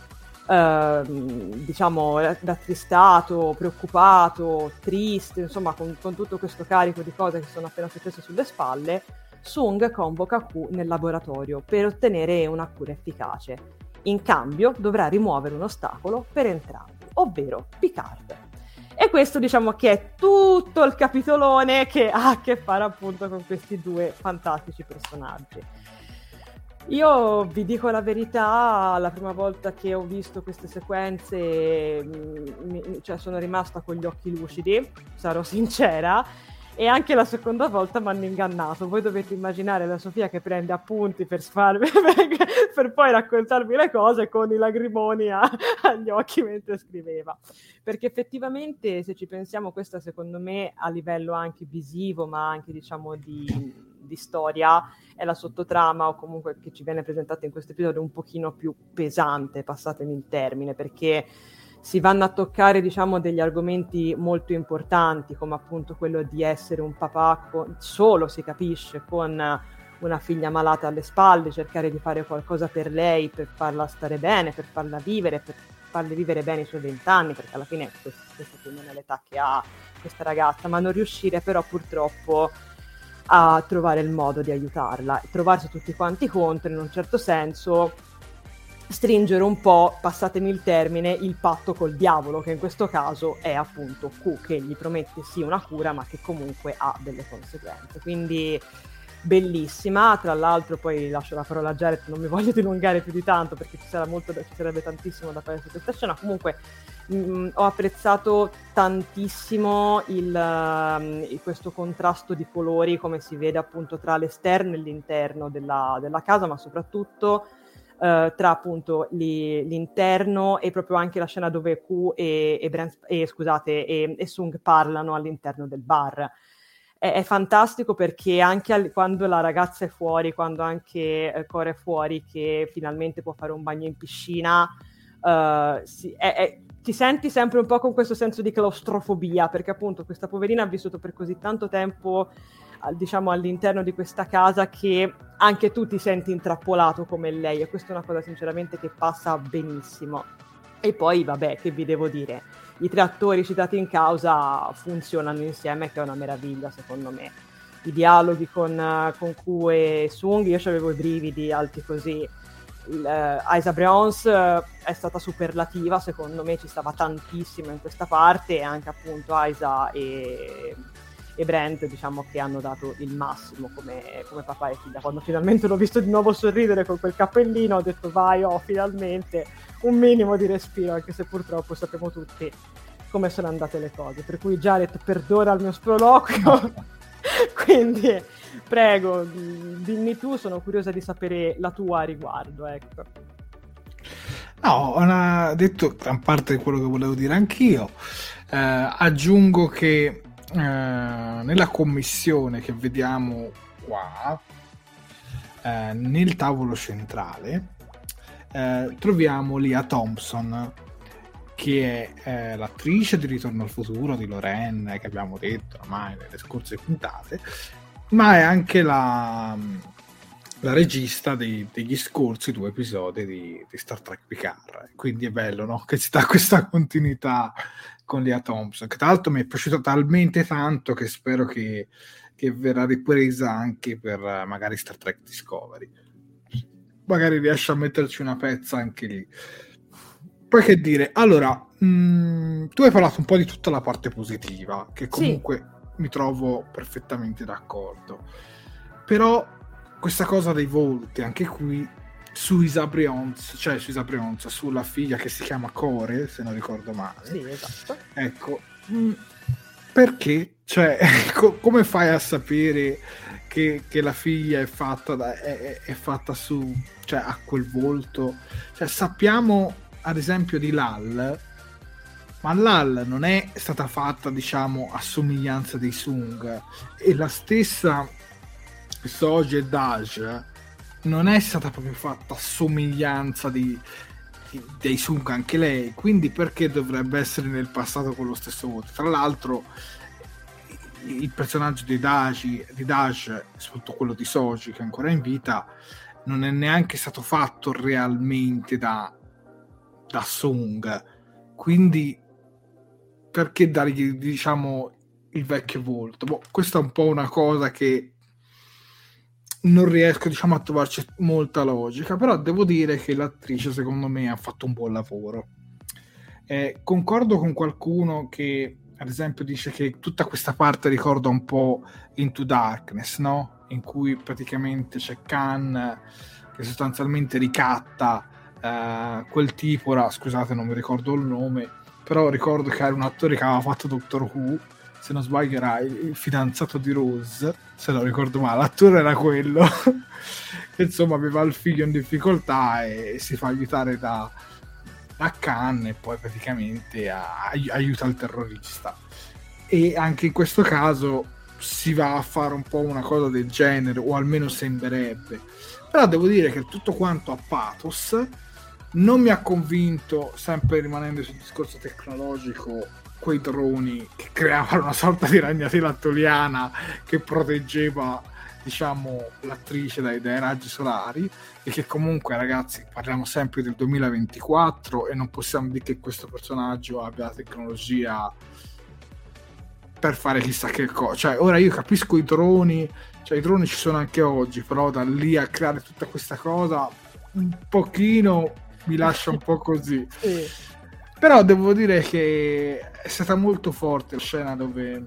Ehm, diciamo, rattristato, preoccupato, triste, insomma, con, con, tutto questo carico di cose che sono appena successe sulle spalle, Sung convoca Q nel laboratorio per ottenere una cura efficace. In cambio dovrà rimuovere un ostacolo per entrambi, ovvero Picard. E questo diciamo che è tutto il capitolone che ha a che fare appunto con questi due fantastici personaggi. Io vi dico la verità, la prima volta che ho visto queste sequenze mm, mi, cioè sono rimasta con gli occhi lucidi, sarò sincera, e anche la seconda volta mi hanno ingannato. Voi dovete immaginare la Sofia che prende appunti per, sfarmi, per poi raccontarvi le cose con i lagrimoni a, agli occhi mentre scriveva. Perché effettivamente, se ci pensiamo, questa secondo me a livello anche visivo, ma anche diciamo di di storia è la sottotrama o comunque che ci viene presentata in questo episodio un pochino più pesante, passatemi il termine, perché si vanno a toccare diciamo degli argomenti molto importanti come appunto quello di essere un papà con, solo si capisce con una figlia malata alle spalle, cercare di fare qualcosa per lei, per farla stare bene, per farla vivere, per farle vivere bene i suoi vent'anni, perché alla fine questa, questa più o meno è l'età che ha questa ragazza, ma non riuscire però purtroppo a trovare il modo di aiutarla, trovarsi tutti quanti contro in un certo senso, stringere un po', passatemi il termine, il patto col diavolo, che in questo caso è appunto Q, che gli promette sì una cura, ma che comunque ha delle conseguenze. Quindi bellissima, tra l'altro poi lascio la parola a Jared, non mi voglio dilungare più di tanto perché ci, molto, ci sarebbe tantissimo da fare su questa scena, comunque mh, mm, ho apprezzato tantissimo il, uh, questo contrasto di colori come si vede appunto tra l'esterno e l'interno della, della casa, ma soprattutto uh, tra appunto li, l'interno e proprio anche la scena dove Q e, e, Brand, e, scusate, e, e Sung parlano all'interno del bar è, è fantastico perché anche al, quando la ragazza è fuori, quando anche eh, Core è fuori, che finalmente può fare un bagno in piscina, uh, si, è, è, ti senti sempre un po' con questo senso di claustrofobia, perché appunto questa poverina ha vissuto per così tanto tempo diciamo all'interno di questa casa che anche tu ti senti intrappolato come lei e questa è una cosa sinceramente che passa benissimo e poi vabbè che vi devo dire i tre attori citati in causa funzionano insieme, che è una meraviglia secondo me. I dialoghi con, con Q e Sung, io avevo i brividi alti così. Uh, Isa Browns uh, è stata superlativa, secondo me ci stava tantissimo in questa parte e anche appunto Isa e, e Brent diciamo che hanno dato il massimo come, come, papà e figlia. Quando finalmente l'ho visto di nuovo sorridere con quel cappellino ho detto vai, oh finalmente un minimo di respiro, anche se purtroppo sappiamo tutti come sono andate le cose. Per cui Jared perdona il mio sproloquio, quindi prego, dimmi tu, sono curiosa di sapere la tua a riguardo. Ecco. No, ho detto gran parte di quello che volevo dire anch'io. Eh, aggiungo che eh, nella commissione che vediamo qua, eh, nel tavolo centrale, eh, troviamo Lia Thompson, che è eh, l'attrice di Ritorno al futuro di Lorraine, che abbiamo detto ormai nelle scorse puntate, ma è anche la, la regista dei, degli scorsi due episodi di, di, Star Trek Picard. Quindi è bello no? che si dà questa continuità con Lia Thompson, che tra l'altro mi è piaciuto talmente tanto che spero che, che verrà ripresa anche per magari Star Trek Discovery magari riesce a metterci una pezza anche lì. Poi che dire, allora, mh, mm, tu hai parlato un po' di tutta la parte positiva, che comunque mi trovo perfettamente d'accordo. Però questa cosa dei volti, anche qui su Isabrions, cioè su Isabrions, sulla figlia che si chiama Core, se non ricordo male. Sì, esatto. Ecco, mh, perché? Cioè, co- come fai a sapere che, che, la figlia è fatta, da, è, è fatta su, cioè, ha quel volto? Cioè, sappiamo, ad esempio, di Lal, ma Lal non è stata fatta, diciamo, a somiglianza dei Sung, e la stessa Soji e Daj non è stata proprio fatta somiglianza di, di, dei Sung anche lei, quindi perché dovrebbe essere nel passato con lo stesso voto? Tra l'altro il personaggio di Daji, di Dash, soprattutto quello di Soji che è ancora in vita, non è neanche stato fatto realmente da, da Sung, quindi perché dargli diciamo il vecchio volto? Boh, questa è un po' una cosa che non riesco diciamo a trovarci molta logica però devo dire che l'attrice secondo me ha fatto un buon lavoro eh, concordo con qualcuno che ad esempio dice che tutta questa parte ricorda un po' Into Darkness no? in cui praticamente c'è Khan che sostanzialmente ricatta eh, quel tipo ora scusate non mi ricordo il nome però ricordo che era un attore che aveva fatto Doctor Who se non sbaglio era il fidanzato di Rose, se non ricordo male, l'attore era quello, che insomma aveva il figlio in difficoltà e si fa aiutare da, da Khan e poi praticamente a, aiuta il terrorista. E anche in questo caso si va a fare un po' una cosa del genere, o almeno sembrerebbe. Però devo dire che tutto quanto a pathos non mi ha convinto, sempre rimanendo sul discorso tecnologico, quei droni che creavano una sorta di ragnatela attoliana che proteggeva diciamo l'attrice dai, dai, raggi solari e che comunque ragazzi parliamo sempre del 2024 e non possiamo dire che questo personaggio abbia la tecnologia per fare chissà che cosa cioè ora io capisco i droni cioè i droni ci sono anche oggi però da lì a creare tutta questa cosa un pochino mi lascia un po' così sì. Però devo dire che è stata molto forte la scena dove,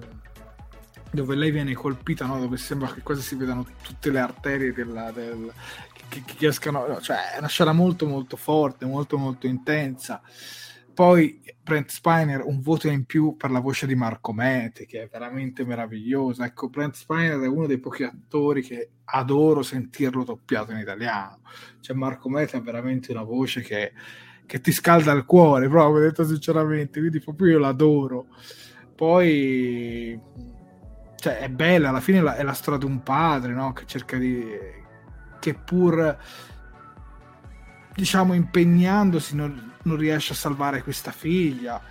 dove lei viene colpita, no? dove sembra che quasi si vedano tutte le arterie della, del, che, che, escano. Cioè, è una scena molto molto forte, molto molto intensa. Poi Brent Spiner un voto in più per la voce di Marco Mete, che è veramente meravigliosa. Ecco, Brent Spiner è uno dei pochi attori che adoro sentirlo doppiato in italiano. Cioè, Marco Mete ha veramente una voce che che ti scalda il cuore, proprio detto sinceramente, quindi proprio io l'adoro. Poi, cioè, è bella, alla fine è la storia di un padre, no? Che cerca di... che pur, diciamo, impegnandosi non, non riesce a salvare questa figlia.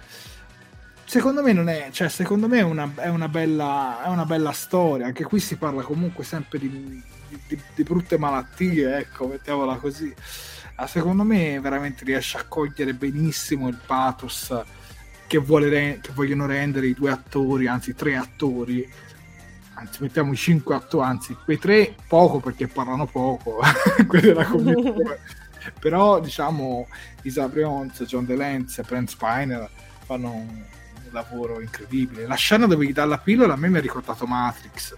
Secondo me non è, cioè, secondo me è una, è una, bella, è una bella storia, anche qui si parla comunque sempre di, di, di brutte malattie, ecco, mettiamola così secondo me veramente riesce a cogliere benissimo il pathos che, re- che vogliono rendere i due attori, anzi tre attori, anzi mettiamo i cinque attori, anzi quei tre poco perché parlano poco, quella però diciamo Isabri Ons, John DeLance e Brent Spiner fanno un lavoro incredibile. La scena dove gli dà la pillola a me mi ha ricordato Matrix.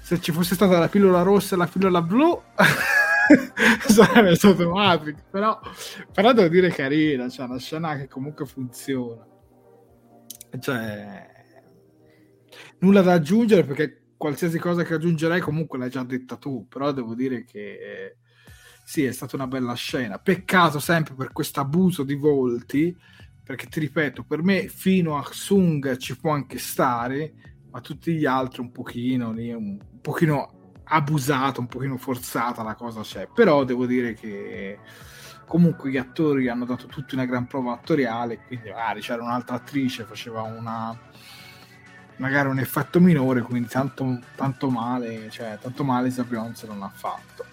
Se ci fosse stata la pillola rossa e la pillola blu sarebbe stato Matrix però, però devo dire carina cioè una scena che comunque funziona. Cioè nulla da aggiungere perché qualsiasi cosa che aggiungerei comunque l'hai già detta tu però devo dire che sì è stata una bella scena. Peccato sempre per questo abuso di volti perché ti ripeto per me fino a Sung ci può anche stare ma tutti gli altri un pochino un pochino abusata, un pochino forzata la cosa c'è, però devo dire che comunque gli attori hanno dato tutti una gran prova attoriale, quindi magari c'era un'altra attrice, faceva una magari un effetto minore, quindi tanto, tanto male, cioè tanto male Sabrionze non ha fatto.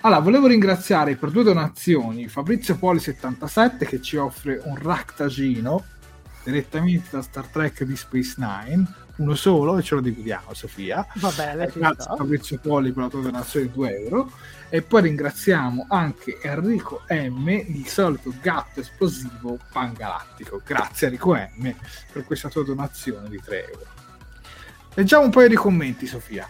Allora, volevo ringraziare per due donazioni Fabrizio Poli 77 che ci offre un Ractagino direttamente da Star Trek di Space Nine uno solo e ce lo dividiamo Sofia va bene grazie a Fabrizio Poli per la tua donazione di 2 euro e poi ringraziamo anche Enrico M il solito gatto esplosivo pangalattico grazie Enrico M per questa tua donazione di 3 euro Leggiamo un paio di commenti, Sofia.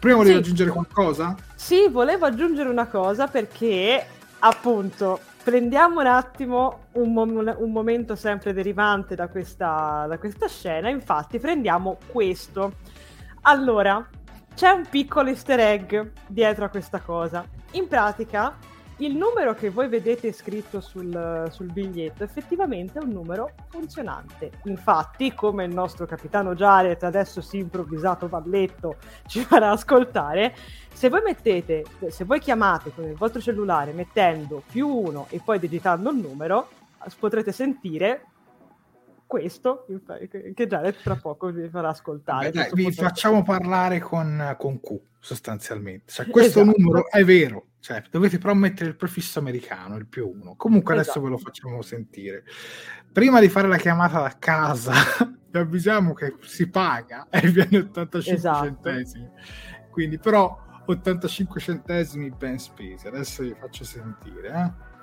Prima volevi sì. aggiungere qualcosa? Sì, volevo aggiungere una cosa perché appunto prendiamo un attimo un, mom- un momento sempre derivante da questa, da questa scena, infatti prendiamo questo. Allora, c'è un piccolo easter egg dietro a questa cosa. In pratica, il numero che voi vedete scritto sul, sul, biglietto effettivamente è un numero funzionante. Infatti, come il nostro capitano Jared, adesso si improvvisato balletto, ci farà ascoltare, se voi mettete, se voi chiamate con il vostro cellulare mettendo più uno e poi digitando il numero, potrete sentire questo che già tra poco vi farà ascoltare. Beh, dai, vi facciamo parlare con, con, Q sostanzialmente. Cioè, questo esatto. numero è vero, cioè, dovete però mettere il prefisso americano, il più uno. Comunque esatto. adesso ve lo facciamo sentire. Prima di fare la chiamata da casa, vi avvisiamo che si paga e viene 85 esatto. centesimi. Quindi però 85 centesimi ben spesi. Adesso vi faccio sentire. Eh?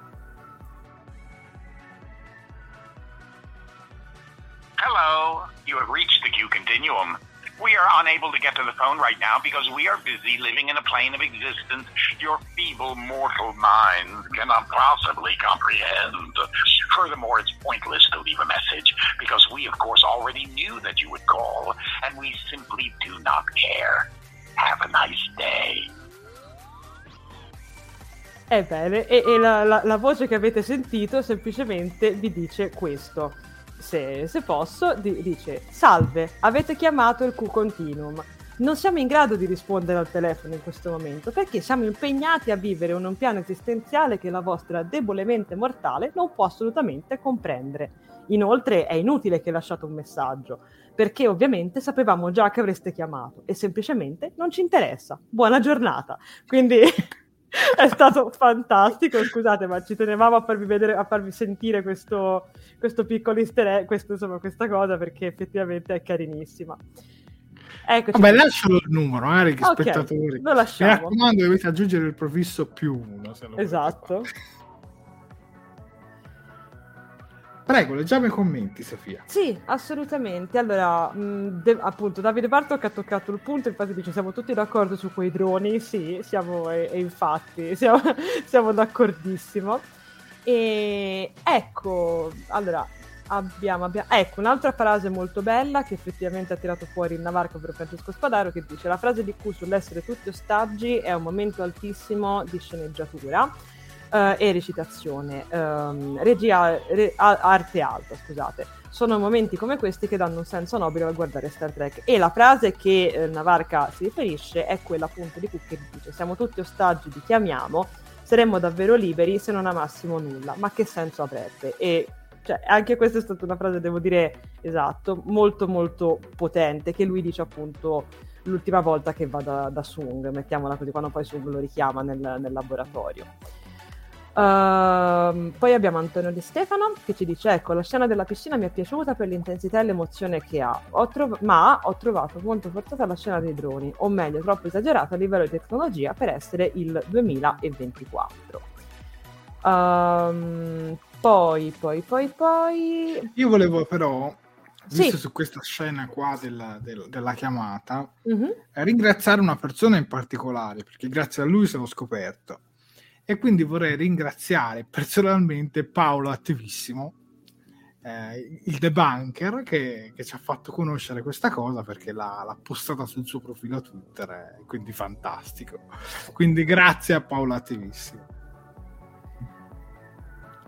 Hello, you have reached the Q Continuum. We are unable to get to the phone right now because we are busy living in a plane of existence your feeble mortal minds cannot possibly comprehend. Furthermore, it's pointless to leave a message because we, of course, already knew that you would call, and we simply do not care. Have a nice day. Eh Ebbene, e, e la, la, la voce che avete sentito semplicemente vi dice questo. Se, se posso, di, dice Salve, avete chiamato il Q Continuum. Non siamo in grado di rispondere al telefono in questo momento perché siamo impegnati a vivere un piano esistenziale che la vostra debole mente mortale non può assolutamente comprendere. Inoltre è inutile che lasciate un messaggio perché ovviamente sapevamo già che avreste chiamato e semplicemente non ci interessa. Buona giornata. Quindi è stato fantastico, scusate, ma ci tenevamo a farvi vedere, a farvi sentire questo, questo piccolo easter egg, questo, insomma, questa cosa perché effettivamente è carinissima. Eccoci. Vabbè, lascialo il numero, magari che okay, spettatori. Lo lasciamo. Mi raccomando, dovete aggiungere il profisso più uno. esatto. Prego, leggiamo i commenti, Sofia. Sì, assolutamente. Allora, mh, de- appunto, Davide Bartok ha toccato il punto, infatti dice siamo tutti d'accordo su quei droni, sì, siamo, e, e infatti, siamo, siamo d'accordissimo. E ecco, allora, abbiamo, abbiamo, ecco un'altra frase molto bella che effettivamente ha tirato fuori il Navarco per Francesco Spadaro che dice la frase di Q sull'essere tutti ostaggi è un momento altissimo di sceneggiatura uh, e recitazione, um, regia, re, arte alta, scusate. Sono momenti come questi che danno un senso nobile al guardare Star Trek. E la frase che eh, Navarca si riferisce è quella appunto di Cook che dice: Siamo tutti ostaggi di chi amiamo, saremmo davvero liberi se non amassimo nulla. Ma che senso avrebbe? E cioè, anche questa è stata una frase, devo dire, esatto, molto molto potente, che lui dice appunto l'ultima volta che va da, da Sung, mettiamola così, quando poi Sung lo richiama nel, nel laboratorio. Uh, poi abbiamo Antonio Di Stefano che ci dice: Ecco, la scena della piscina mi è piaciuta per l'intensità e l'emozione che ha, ho trov- ma ho trovato molto forzata la scena dei droni, o meglio, troppo esagerata a livello di tecnologia per essere il 2024. Um, ehm, poi, poi, poi, poi. Io volevo però visto sì. su questa scena qua della, della, della chiamata, mm-hmm. ringraziare una persona in particolare, perché grazie a lui sono scoperto e quindi vorrei ringraziare personalmente Paolo Attivissimo, eh, il debunker, che, che, ci ha fatto conoscere questa cosa perché l'ha, l'ha postata sul suo profilo Twitter, eh, quindi fantastico. Quindi grazie a Paolo Attivissimo.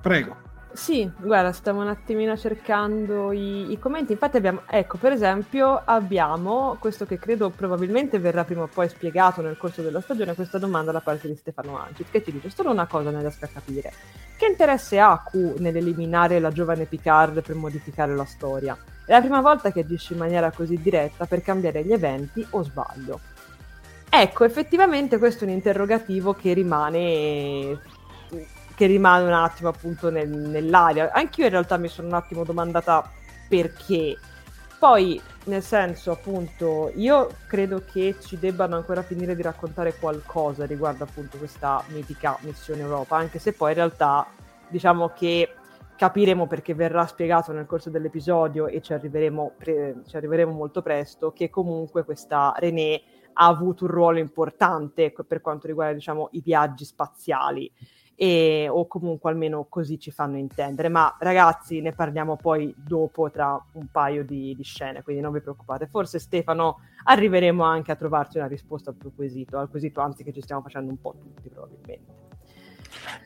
Prego. Sì, guarda, stiamo un attimino cercando i, i, commenti. Infatti abbiamo, ecco, per esempio, abbiamo questo che credo probabilmente verrà prima o poi spiegato nel corso della stagione, questa domanda da parte di Stefano Ancit, che ci dice solo una cosa non riesco a capire. Che interesse ha Q nell'eliminare la giovane Picard per modificare la storia? È la prima volta che agisce in maniera così diretta per cambiare gli eventi o sbaglio? Ecco, effettivamente questo è un interrogativo che rimane che rimane un attimo appunto nel, nell'aria. Anch'io in realtà mi sono un attimo domandata perché. Poi, nel senso, appunto, io credo che ci debbano ancora finire di raccontare qualcosa riguardo appunto questa mitica missione Europa, anche se poi in realtà diciamo che capiremo perché verrà spiegato nel corso dell'episodio e ci arriveremo, pre- ci arriveremo molto presto, che comunque questa René ha avuto un ruolo importante per quanto riguarda diciamo, i viaggi spaziali. E, o comunque almeno così ci fanno intendere. Ma ragazzi, ne parliamo poi dopo tra un paio di, di, scene, quindi non vi preoccupate. Forse Stefano arriveremo anche a trovarci una risposta al tuo quesito, al quesito anzi che ci stiamo facendo un po' tutti probabilmente.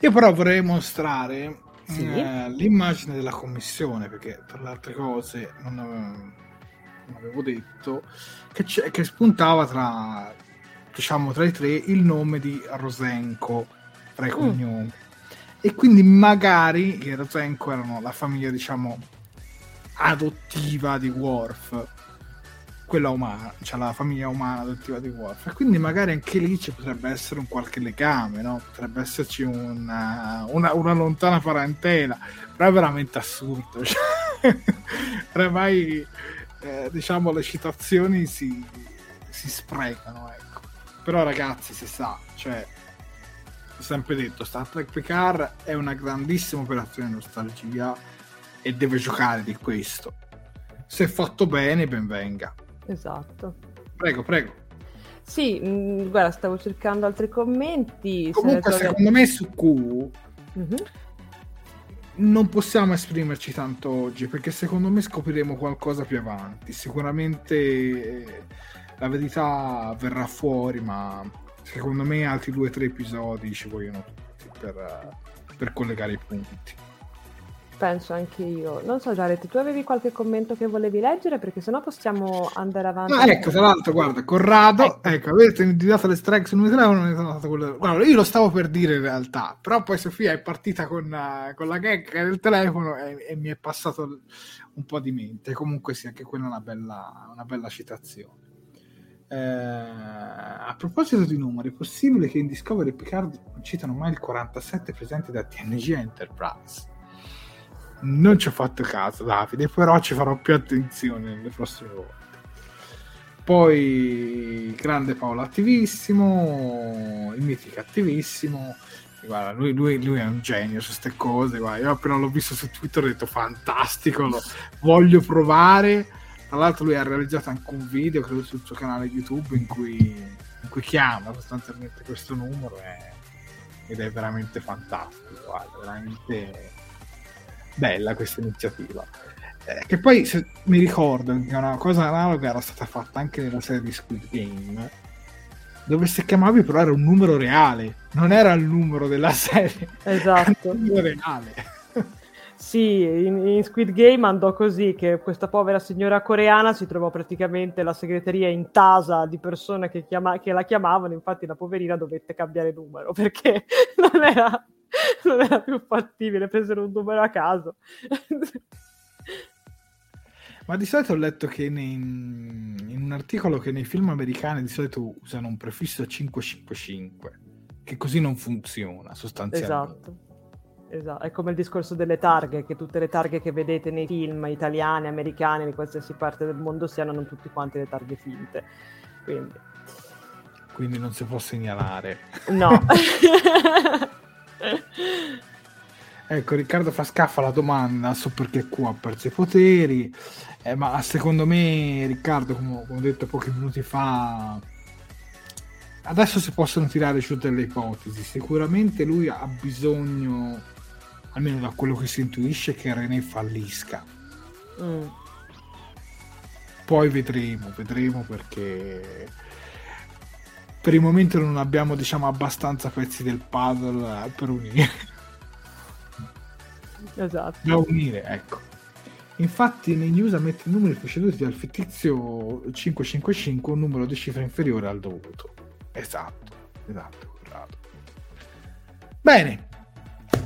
Io però vorrei mostrare sì. eh, l'immagine della commissione, perché tra le altre cose non avevo, avevo detto che, che, spuntava tra, diciamo, tra i tre il nome di Rosenko tra i mm. cognomi. Mm. E quindi magari i Rosenko erano la famiglia, diciamo, adottiva di Worf quella umana, cioè la famiglia umana adottiva di Worf. E quindi magari anche lì ci potrebbe essere un qualche legame, no? Potrebbe esserci una, una, una lontana parentela, però è veramente assurdo. Cioè, ormai, eh, diciamo, le citazioni si, si sprecano, ecco. Però ragazzi, si sa, cioè, sempre detto, Star Trek Picard è una grandissima operazione nostalgia e deve giocare di questo. Se fatto bene, ben venga. Esatto. Prego, prego. Sì, mh, mm, guarda, stavo cercando altri commenti. Comunque, secondo me su Q mm-hmm. non possiamo esprimerci tanto oggi perché secondo me scopriremo qualcosa più avanti. Sicuramente eh, la verità verrà fuori, ma secondo me altri due o tre episodi ci vogliono tutti per, per collegare i punti penso anche io. Non so, Jared, tu avevi qualche commento che volevi leggere? Perché sennò possiamo andare avanti. Ah, ecco, tra l'altro, guarda, Corrado, ecco, ecco avete dato le strike sul mio telefono. Quello... Guarda, io lo stavo per dire in realtà, però poi Sofia è partita con, uh, con la gag del telefono e, e, mi è passato un po' di mente. Comunque sì, anche quella è una bella, una bella citazione. Eh, a proposito di numeri, è possibile che in Discovery Picard non citano mai il 47 presente da TNG Enterprise? non ci ho fatto caso Davide però ci farò più attenzione nelle prossime volte poi grande Paolo attivissimo il mitico attivissimo guarda lui, lui, lui, è un genio su queste cose guarda. io appena l'ho visto su Twitter ho detto fantastico lo voglio provare tra l'altro lui ha realizzato anche un video credo sul suo canale YouTube in cui, in cui chiama sostanzialmente questo numero è, ed è veramente fantastico guarda, veramente bella questa iniziativa. Eh, che poi se, mi ricordo che una cosa analoga era stata fatta anche nella serie di Squid Game, dove se chiamavi però era un numero reale, non era il numero della serie, esatto. un numero reale. Sì, in, in, Squid Game andò così che questa povera signora coreana si trovò praticamente la segreteria intasa di persone che, chiama- che la chiamavano, infatti la poverina dovette cambiare numero perché non era non era più fattibile, presero un numero a caso. Ma di solito ho letto che nei, in un articolo che nei film americani di solito usano un prefisso 555, che così non funziona sostanzialmente. Esatto. Esatto, è come il discorso delle targhe, che tutte le targhe che vedete nei film italiani, americani, di qualsiasi parte del mondo siano non tutti quanti le targhe finte. Quindi, Quindi non si può segnalare. No. Ecco, Riccardo fa scaffa la domanda su perché qua ha perso i poteri, eh, ma secondo me Riccardo, come, come ho detto pochi minuti fa, adesso si possono tirare giù delle ipotesi. Sicuramente lui ha bisogno, almeno da quello che si intuisce, che René fallisca. Mm. Poi vedremo, vedremo perché per il momento non abbiamo diciamo abbastanza pezzi del puzzle per unire. Esatto. Da unire ecco. Infatti nei news ammette i numeri preceduti dal fittizio 555 un numero di cifra inferiore al dovuto. Esatto esatto corrado bene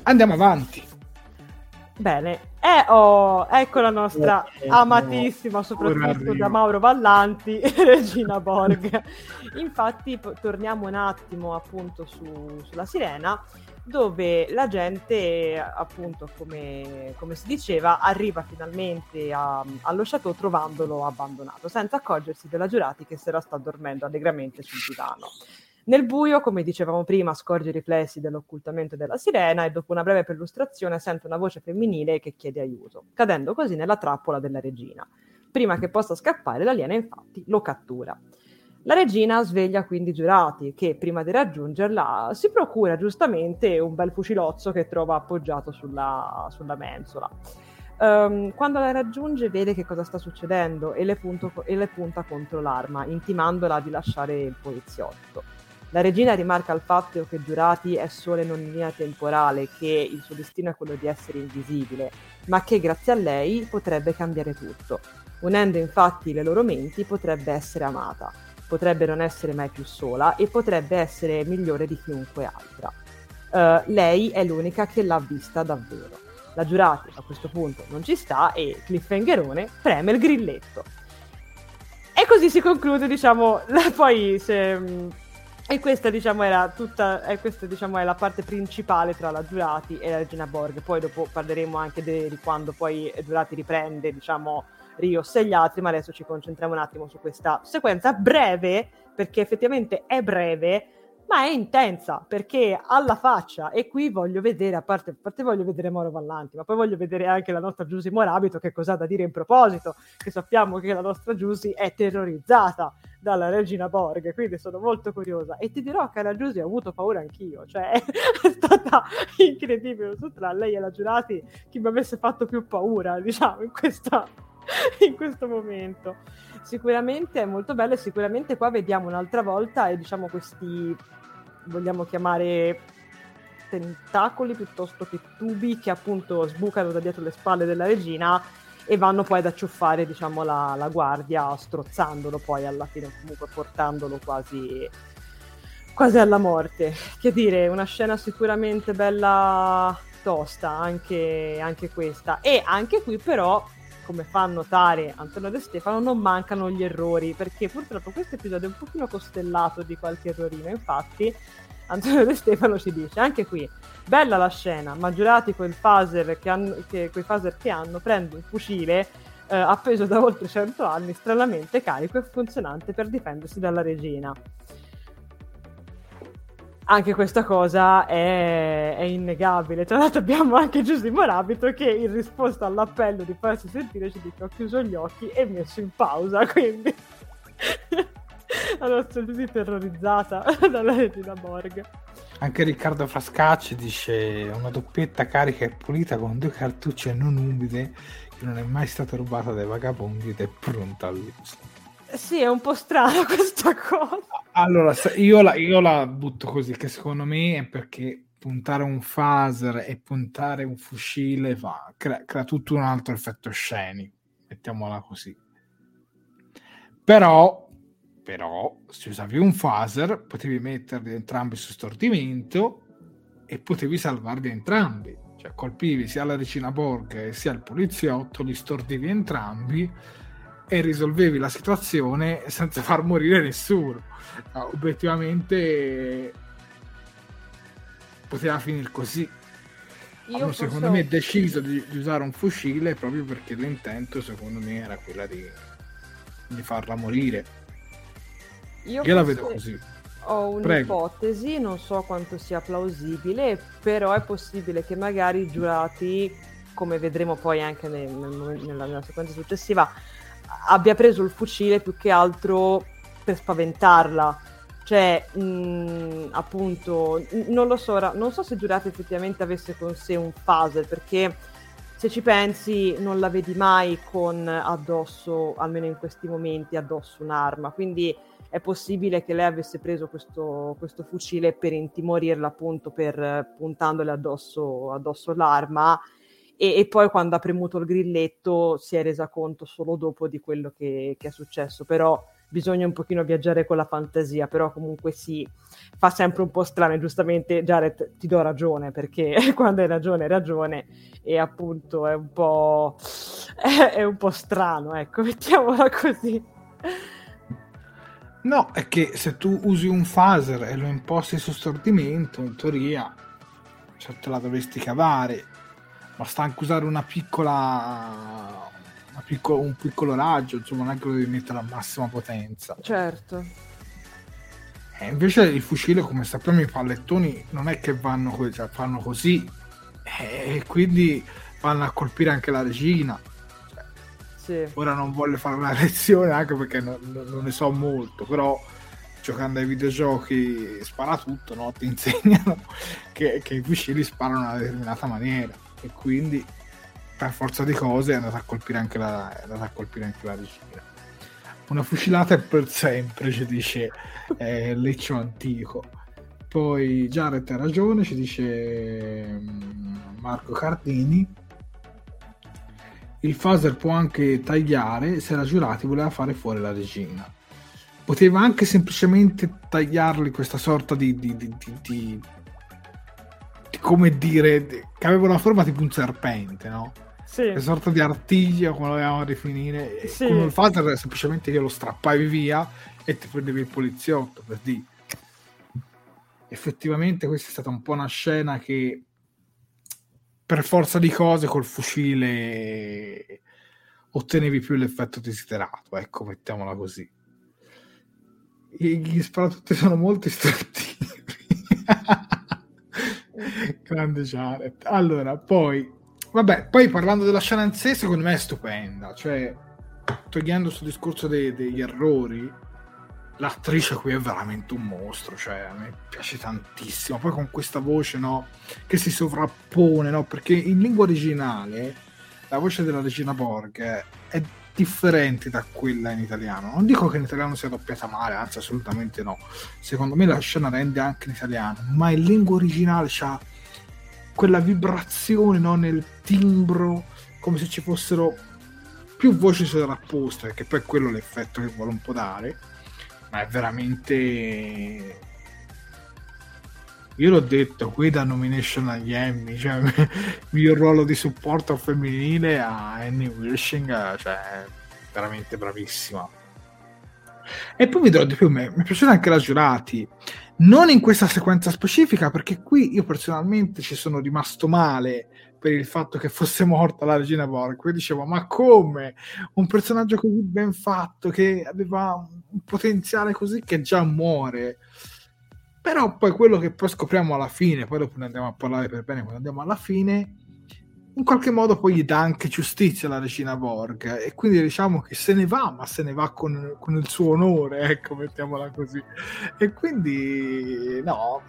andiamo avanti Bene, eh, oh, ecco la nostra eh, amatissima, soprattutto da Mauro Vallanti, Regina Borg. Infatti, p- torniamo un attimo appunto su, sulla sirena, dove la gente, appunto, come, come si diceva, arriva finalmente a, allo chateau trovandolo abbandonato, senza accorgersi della giurati che si era sta dormendo allegramente sul divano. Nel buio, come dicevamo prima, scorge i riflessi dell'occultamento della sirena e dopo una breve perlustrazione sente una voce femminile che chiede aiuto, cadendo così nella trappola della regina. Prima che possa scappare, l'aliena infatti lo cattura. La regina sveglia quindi i giurati che, prima di raggiungerla, si procura giustamente un bel fucilozzo che trova appoggiato sulla, sulla mensola. Um, quando la raggiunge vede che cosa sta succedendo e le, punto, e le, punta contro l'arma, intimandola di lasciare il poliziotto. La regina rimarca il fatto che Giurati è solo in linea temporale, che il suo destino è quello di essere invisibile, ma che grazie a lei potrebbe cambiare tutto. Unendo infatti le loro menti potrebbe essere amata potrebbe non essere mai più sola e potrebbe essere migliore di chiunque altra. Uh, lei è l'unica che l'ha vista davvero. La giurata a questo punto non ci sta e Cliffhangerone preme il grilletto. E così si conclude, diciamo, poi se, mm, e questa, diciamo, era tutta, e questa, diciamo, è la parte principale tra la Giurati e la Regina Borg. Poi dopo parleremo anche de, di quando poi Giurati riprende, diciamo, Rios e gli altri, ma adesso ci concentriamo un attimo su questa sequenza breve, perché effettivamente è breve, ma è intensa perché alla faccia e qui voglio vedere, a parte, a parte voglio vedere Moro Vallanti, ma poi voglio vedere anche la nostra Giusy Morabito che cosa ha da dire in proposito, che sappiamo che la nostra Giusy è terrorizzata dalla regina Borg, quindi sono molto curiosa e ti dirò che la Giusy ho avuto paura anch'io, cioè è stata incredibile, tra lei e la Giurati chi mi avesse fatto più paura, diciamo, in questa in questo momento. Sicuramente è molto bello e sicuramente qua vediamo un'altra volta e diciamo questi vogliamo chiamare tentacoli piuttosto che tubi che appunto sbucano da dietro le spalle della regina e vanno poi ad acciuffare diciamo la, la guardia strozzandolo poi alla fine comunque portandolo quasi quasi alla morte. Che dire una scena sicuramente bella tosta anche, anche questa. E anche qui però come fa notare Antonio De Stefano, non mancano gli errori, perché purtroppo questo episodio è un pochino costellato di qualche errorino. Infatti, Antonio De Stefano ci dice anche qui: bella la scena, ma giurati quel phaser che hanno, che, quei phaser che hanno, prende un fucile eh, appeso da oltre 100 anni, stranamente carico e funzionante per difendersi dalla regina anche questa cosa è, è, innegabile. Tra l'altro abbiamo anche Giuseppe Morabito che in risposta all'appello di farsi sentire ci dice ho chiuso gli occhi e messo in pausa, quindi la nostra Giuseppe terrorizzata dalla regina Borg. Anche Riccardo Frascacci dice una doppietta carica e pulita con due cartucce non umide che non è mai stata rubata dai vagabondi ed è pronta all'uso. Sì, è un po' strano questa cosa. Allora, io la, io la butto così, che secondo me è perché puntare un phaser e puntare un fucile fa, crea, crea tutto un altro effetto scenico, mettiamola così. Però, però, se usavi un phaser, potevi metterli entrambi su stordimento e potevi salvarli entrambi. Cioè, colpivi sia la regina Borg sia il poliziotto, li stordivi entrambi e risolvevi la situazione senza far morire nessuno. No, obiettivamente poteva finire così. Io Hanno secondo posso... me deciso di, di, usare un fucile proprio perché l'intento secondo me era quella di, di farla morire. Io, Io la vedo così. Ho un'ipotesi, Prego. non so quanto sia plausibile, però è possibile che magari i giurati, come vedremo poi anche nel, nel, nella, nella sequenza successiva, abbia preso il fucile più che altro per spaventarla. Cioè, mh, mm, appunto, non lo so, non so se Giurati effettivamente avesse con sé un phaser, perché se ci pensi non la vedi mai con addosso, almeno in questi momenti, addosso un'arma. Quindi è possibile che lei avesse preso questo, questo fucile per intimorirla, appunto, per puntandole addosso, addosso l'arma e, e, poi quando ha premuto il grilletto si è resa conto solo dopo di quello che, che, è successo, però bisogna un pochino viaggiare con la fantasia, però comunque sì, fa sempre un po' strano. Giustamente Jared ti do ragione perché quando hai ragione hai ragione. E appunto è un po', è, è un po' strano, ecco, mettiamola così. No, è che se tu usi un phaser e lo imposti su stordimento, in teoria cioè, te la dovresti cavare basta anche usare una piccola, una picco, un piccolo raggio, insomma, non è che lo devi mettere a massima potenza. Certo. E invece il fucile, come sappiamo, i pallettoni non è che vanno così, cioè fanno così e quindi vanno a colpire anche la regina. Cioè, sì. Ora non voglio fare una lezione anche perché non, non, ne so molto, però giocando ai videogiochi spara tutto, no? ti insegnano che, che, i fucili sparano in una determinata maniera e quindi per forza di cose è andata a colpire anche la, è andata a colpire anche la regina. Una fucilata è per sempre, ci dice eh, Leccio Antico. Poi Jared ha ragione, ci dice mm, Marco Cardini. Il phaser può anche tagliare se la giurati voleva fare fuori la regina. Poteva anche semplicemente tagliarli questa sorta di, di, di, di come dire, che aveva una forma tipo un serpente, no? Sì. Una sorta di artiglio, come lo vogliamo definire. Sì. Con il phaser semplicemente io lo strappavi via e ti prendevi il poliziotto, per dire effettivamente questa è stata un po' una scena che per forza di cose col fucile ottenevi più l'effetto desiderato, ecco, mettiamola così. Gli sparatutti sono molto istrattivi. Grande Jared. Allora, poi, vabbè, poi parlando della scena in sé, secondo me è stupenda. Cioè, togliendo questo discorso dei, degli errori, l'attrice qui è veramente un mostro, cioè a me piace tantissimo. Poi con questa voce no, che si sovrappone, no? perché in lingua originale la voce della regina Borg è differente da quella in italiano. Non dico che in italiano sia doppiata male, anzi assolutamente no. Secondo me la scena rende anche in italiano, ma in lingua originale c'ha quella vibrazione no, nel timbro, come se ci fossero più voci sovrapposte, che poi è quello l'effetto che vuole un po' dare ma è veramente io l'ho detto qui da nomination agli Emmy cioè il ruolo di supporto femminile a Annie Wilshing cioè veramente bravissima. E poi vi dirò di più mi è piaciuta anche la giurati non in questa sequenza specifica perché qui io personalmente ci sono rimasto male per il fatto che fosse morta la regina Borg. Poi dicevo, ma come? Un personaggio così ben fatto, che aveva un potenziale così che già muore. Però poi quello che poi scopriamo alla fine, poi dopo ne andiamo a parlare per bene quando andiamo alla fine, in qualche modo poi gli dà anche giustizia alla regina Borg e quindi diciamo che se ne va, ma se ne va con, con il suo onore, ecco, mettiamola così. E quindi no,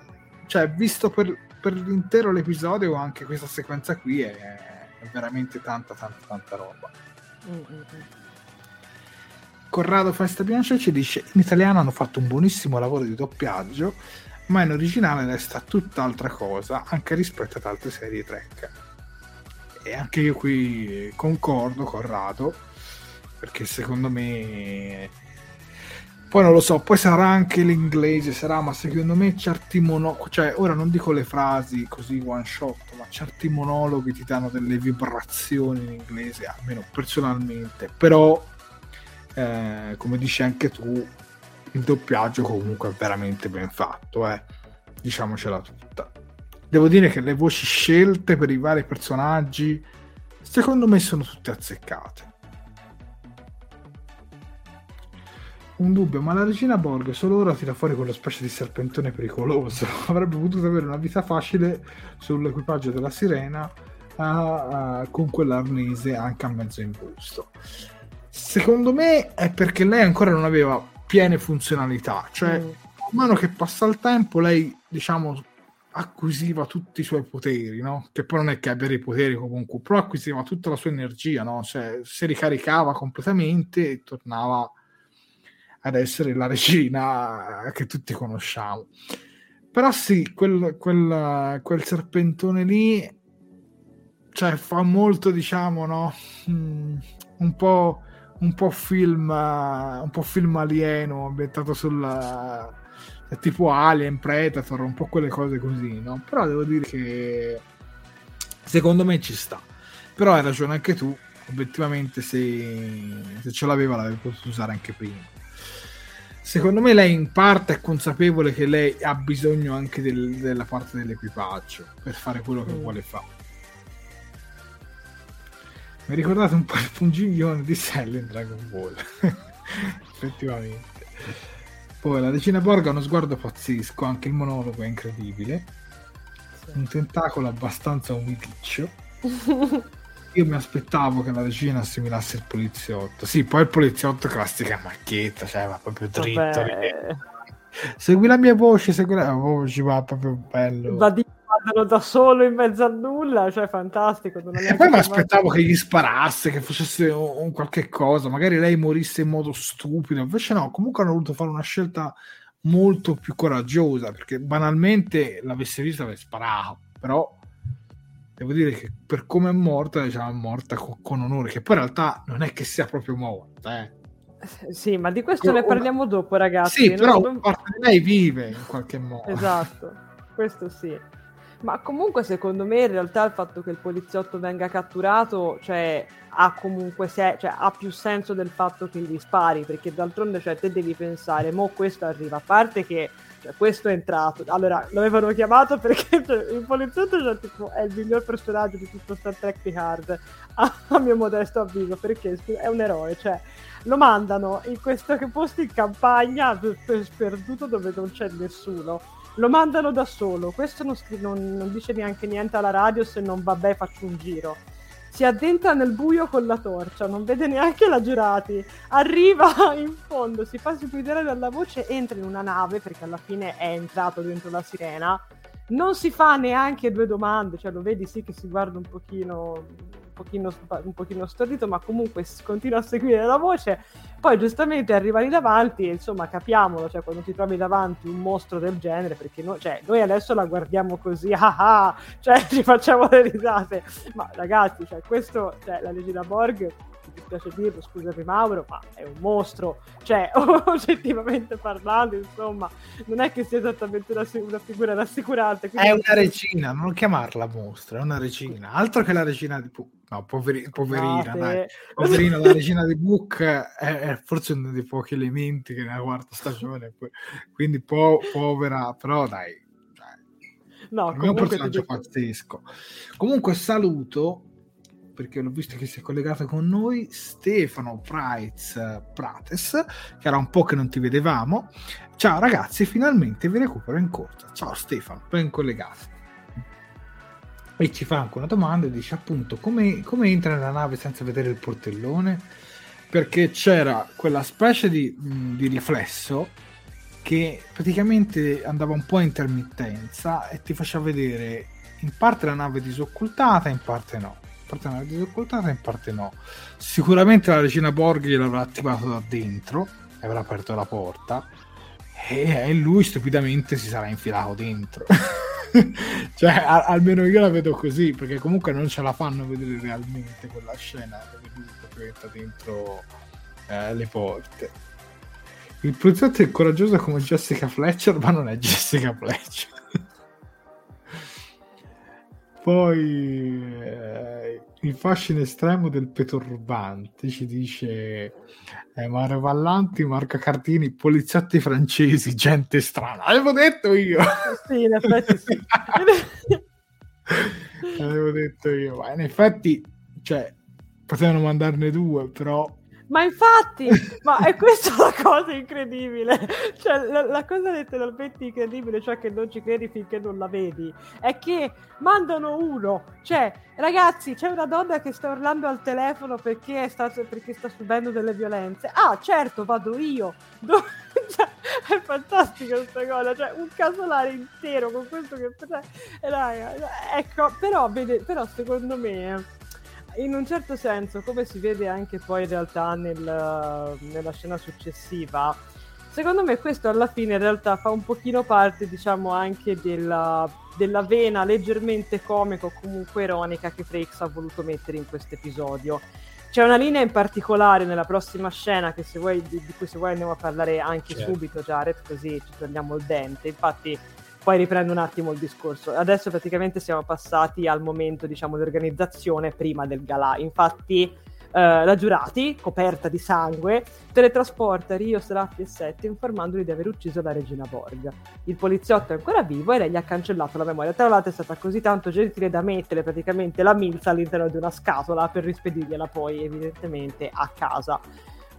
cioè visto per, per l'intero l'episodio anche questa sequenza qui è, è veramente tanta tanta tanta roba mm-hmm. Corrado Festa Bianca ci dice in italiano hanno fatto un buonissimo lavoro di doppiaggio ma in originale resta tutt'altra cosa anche rispetto ad altre serie Trek e anche io qui concordo Corrado perché secondo me poi non lo so, poi sarà anche l'inglese, sarà, ma secondo me certi monologhi, cioè ora non dico le frasi così one shot, ma certi monologhi ti danno delle vibrazioni in inglese, almeno personalmente, però eh, come dici anche tu, il doppiaggio comunque è veramente ben fatto, eh. diciamocela tutta. Devo dire che le voci scelte per i vari personaggi, secondo me sono tutte azzeccate un dubbio, ma la regina Borg solo ora tira fuori quello specie di serpentone pericoloso. Avrebbe potuto avere una vita facile sull'equipaggio della sirena uh, uh, con quell'arnese anche a mezzo imbusto. Secondo me è perché lei ancora non aveva piene funzionalità, cioè mm. man mano che passa il tempo lei, diciamo, acquisiva tutti i suoi poteri, no? Che poi non è che abbia dei poteri comunque, però acquisiva tutta la sua energia, no? Cioè si ricaricava completamente e tornava ad essere la regina che tutti conosciamo. Però sì, quel, quel, quel serpentone lì cioè, fa molto, diciamo, no? Mm, un po', un po' film un po' film alieno ambientato sul tipo Alien, Predator, un po' quelle cose così, no? Però devo dire che secondo me ci sta. Però hai ragione anche tu, obiettivamente se, se ce l'aveva l'avevi potuto usare anche prima secondo me lei in parte è consapevole che lei ha bisogno anche del, della parte dell'equipaggio per fare quello che mm. vuole fare. Mi ricordate un po' il pungiglione di Cell in Dragon Ball, effettivamente. Poi la regina Borga ha uno sguardo pazzesco, anche il monologo è incredibile. Un tentacolo abbastanza umidiccio. Io mi aspettavo che la regina assimilasse il poliziotto. Sì, poi il poliziotto classica macchietta, cioè va proprio dritto. Segui la mia voce, segui la voce, va proprio bello. Va di andano da solo in mezzo a nulla, cioè fantastico. E poi mi aspettavo che gli sparasse, che facesse un, qualche cosa, magari lei morisse in modo stupido. Invece no, comunque hanno voluto fare una scelta molto più coraggiosa, perché banalmente l'avesse vista avrei sparato, però devo dire che per come è morta, diciamo, è morta co- con, onore, che poi in realtà non è che sia proprio morta, eh. Sì, ma di questo ne parliamo dopo, ragazzi. Sì, però non- parte di lei vive in qualche modo. Esatto, questo sì. Ma comunque secondo me in realtà il fatto che il poliziotto venga catturato, cioè, ha se- cioè, ha più senso del fatto che gli spari, perché d'altronde cioè, te devi pensare, mo questo arriva, a parte che cioè, questo è entrato, allora lo avevano chiamato perché cioè, il poliziotto cioè, tipo, è il miglior personaggio di tutto Star Trek Picard, a, a mio modesto avviso, perché è un eroe, cioè lo mandano in questo posto in campagna per- per- sperduto dove non c'è nessuno lo mandano da solo. Questo non, scri- non- non dice neanche niente alla radio se non vabbè faccio un giro si addentra nel buio con la torcia non vede neanche la giurati arriva in fondo si fa seguire dalla voce entra in una nave perché alla fine è entrato dentro la sirena. Non si fa neanche due domande, cioè lo vedi sì che si guarda un pochino, pochino, un pochino stordito, ma comunque continua a seguire la voce. Poi giustamente arriva lì davanti insomma capiamolo, cioè quando ti trovi davanti un mostro del genere, perché no- cioè, noi adesso la guardiamo così, ah ah, cioè ci facciamo le risate, ma ragazzi, cioè questo, cioè la Regina Borg, mi dispiace dirlo, scusami Mauro, ma è un mostro, cioè oggettivamente parlando, insomma, non è che sia esattamente una, una figura rassicurante. quindi- È una regina, non chiamarla mostra, è una regina. Altro che la regina di Puck. No, poveri- poverina, dai. Poverina, la regina di Book è, è forse uno dei pochi elementi che nella quarta stagione, quindi po- povera, però dai, dai, No, è un ti personaggio dico- pazzesco. Comunque saluto, perché l'ho visto che si è collegato con noi, Stefano Price eh, Prates, che era un po' che non ti vedevamo. Ciao ragazzi, finalmente vi recupero in corsa. Ciao Stefano, ben collegato. E ci fa anche una domanda dice appunto come, come entra nella nave senza vedere il portellone? Perché c'era quella specie di, di riflesso che praticamente andava un po' a intermittenza e ti faceva vedere in parte la nave disoccultata, in parte no. Parte la nave disoccultata, in parte no. Sicuramente la regina Borghi gliel'avrà attivato da dentro e avrà aperto la porta e lui stupidamente si sarà infilato dentro. cioè, a- almeno io la vedo così, perché comunque non ce la fanno vedere realmente quella scena dove lui proprio entra dentro eh, le porte. Il poliziotto è coraggioso come Jessica Fletcher, ma non è Jessica Fletcher. Poi eh, il fascino estremo del peturbante ci dice eh, Mario Vallanti, Marco Cardini, poliziotti francesi, gente strana. Avevo detto io. Sì, in effetti sì. Avevo detto io, ma in effetti, cioè, potevano mandarne due, però Ma infatti, ma è questa la cosa incredibile. Cioè, la, la cosa letteralmente incredibile, cioè che non ci credi finché non la vedi, è che mandano uno. Cioè, ragazzi, c'è una donna che sta urlando al telefono perché sta, perché sta subendo delle violenze. Ah, certo, vado io. Do- cioè, è fantastica questa cosa. Cioè, un casolare intero con questo che... cioè, raga, ecco, però, vede, però secondo me in un certo senso, come si vede anche poi in realtà nel- nella scena successiva, secondo me questo alla fine in realtà fa un pochino parte, diciamo, anche della, della vena leggermente comica o comunque ironica che Frakes ha voluto mettere in questo episodio. C'è una linea in particolare nella prossima scena che se vuoi, di, di cui se vuoi andiamo a parlare anche Certo. subito, Jared, così ci togliamo il dente. Infatti poi riprendo un attimo il discorso. Adesso praticamente siamo passati al momento, diciamo, di organizzazione prima del galà. Infatti, eh, la giurati, coperta di sangue, teletrasporta Rio, Seraffi e Sette informandoli di aver ucciso la regina Borg. Il poliziotto è ancora vivo e lei gli ha cancellato la memoria. Tra l'altro è stata così tanto gentile da mettere praticamente la milza all'interno di una scatola per rispedirgliela poi evidentemente a casa.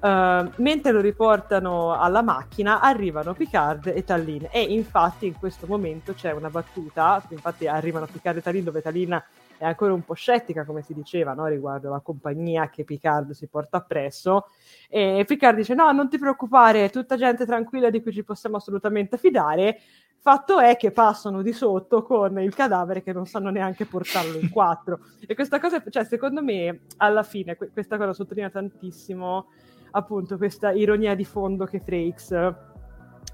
Uh, mentre lo riportano alla macchina arrivano Picard e Tallinn e infatti in questo momento c'è una battuta, infatti arrivano Picard e Tallinn dove Tallinn è ancora un po' scettica come si diceva no? riguardo la compagnia che Picard si porta appresso e Picard dice no non ti preoccupare è tutta gente tranquilla di cui ci possiamo assolutamente fidare Fatto è che passano di sotto con il cadavere che non sanno neanche portarlo in quattro. E questa cosa, cioè, secondo me, alla fine, questa cosa sottolinea tantissimo appunto questa ironia di fondo che Frakes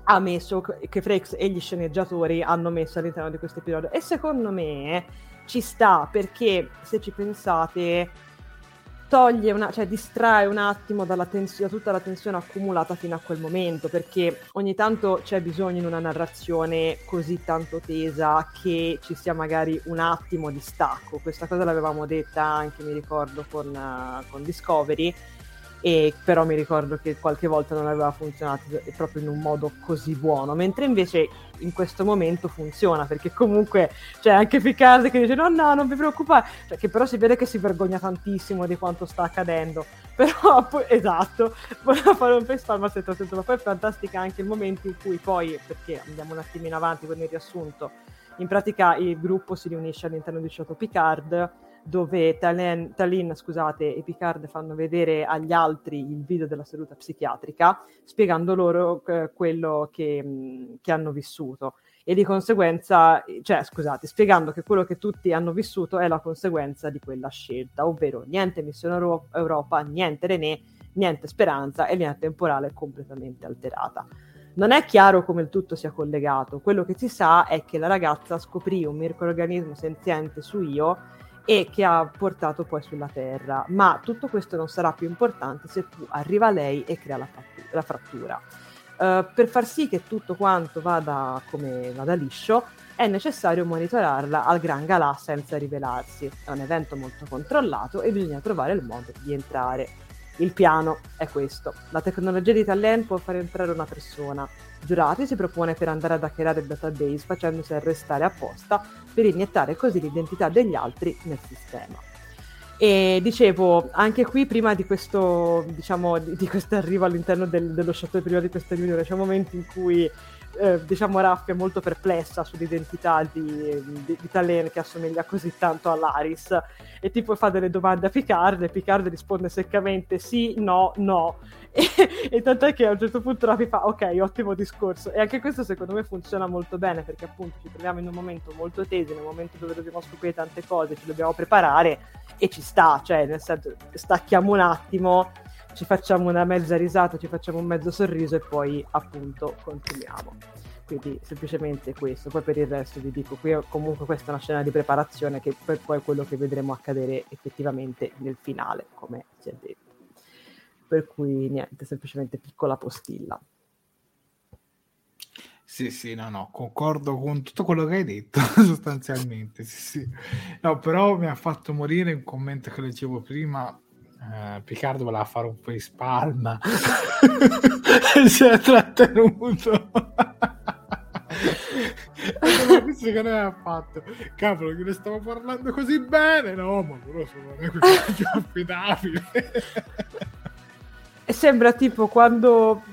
ha messo, che Frakes e gli sceneggiatori hanno messo all'interno di questo episodio. E secondo me ci sta perché se ci pensate toglie una, cioè distrae un attimo dalla tensione, da tutta la tensione accumulata fino a quel momento, perché ogni tanto c'è bisogno in una narrazione così tanto tesa che ci sia magari un attimo di stacco. Questa cosa l'avevamo detta anche, mi ricordo, con, uh, con Discovery e però mi ricordo che qualche volta non aveva funzionato proprio in un modo così buono, mentre invece in questo momento funziona, perché comunque c'è anche Picard che dice no no non vi preoccupate, cioè, che però si vede che si vergogna tantissimo di quanto sta accadendo, però poi, esatto, voleva fare un face palm a ma poi è fantastica anche il momento in cui poi, perché andiamo un attimino avanti con il riassunto, in pratica il gruppo si riunisce all'interno di Chateau Picard dove Talen, Talin scusate, e Picard fanno vedere agli altri il video della seduta psichiatrica, spiegando loro eh, quello che, che, hanno vissuto. E di conseguenza, cioè scusate, spiegando che quello che tutti hanno vissuto è la conseguenza di quella scelta, ovvero niente missione Euro- Europa, niente René, niente speranza e linea temporale completamente alterata. Non è chiaro come il tutto sia collegato, quello che si sa è che la ragazza scoprì un microorganismo senziente su Io e che ha portato poi sulla Terra. Ma tutto questo non sarà più importante se tu arriva lei e crea la, fattura, la frattura. Uh, per far sì che tutto quanto vada come vada liscio, è necessario monitorarla al Gran Galà senza rivelarsi. È un evento molto controllato e bisogna trovare il modo di entrare. Il piano è questo. La tecnologia di Talent può far entrare una persona. Giurati si propone per andare ad hackerare il database facendosi arrestare apposta per iniettare così l'identità degli altri nel sistema. E dicevo, anche qui prima di questo, diciamo, di, di questo arrivo all'interno del, dello chateau, prima di questa riunione, c'è un momento in cui eh, diciamo Raffi è molto perplessa sull'identità di, di, di Talen che assomiglia così tanto all'Aris e tipo fa delle domande a Picard e Picard risponde seccamente sì, no, no. E, e tant'è che a un certo punto Raffi fa ok, ottimo discorso. E anche questo secondo me funziona molto bene perché appunto ci troviamo in un momento molto teso, in un momento dove dobbiamo scoprire tante cose, ci dobbiamo preparare e ci sta, cioè nel senso stacchiamo un attimo ci facciamo una mezza risata, ci facciamo un mezzo sorriso e poi appunto continuiamo. Quindi semplicemente questo, poi per il resto vi dico, qui comunque questa è una scena di preparazione che per poi è quello che vedremo accadere effettivamente nel finale, come si è detto. Per cui niente, semplicemente piccola postilla. Sì, sì, no, no, concordo con tutto quello che hai detto, sostanzialmente, sì, sì. No, però mi ha fatto morire un commento che leggevo prima Uh, voleva fare un face palm e si è trattenuto. Che ne ha fatto. Cavolo che ne stavo parlando così bene? No ma però sono equipaggio affidabile. Sembra tipo quando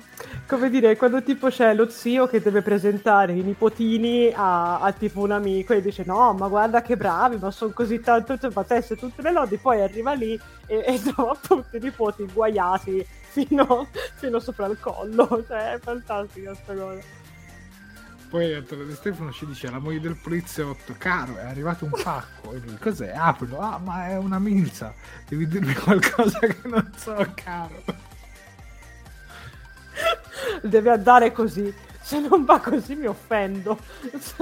come dire, quando tipo c'è lo zio che deve presentare i nipotini a, a tipo un amico e dice no, ma guarda che bravi, ma sono così tanto patesse tutte le lodi, poi arriva lì e, e trova appunto i nipoti guaiati fino, fino sopra il collo, cioè è fantastica questa cosa. Poi Stefano ci dice la moglie del poliziotto, caro, è arrivato un pacco. E lui, cos'è? Aprilo. Ah, ma è una milza. Devi dirmi qualcosa che non so, caro deve andare così. Se non va così mi offendo.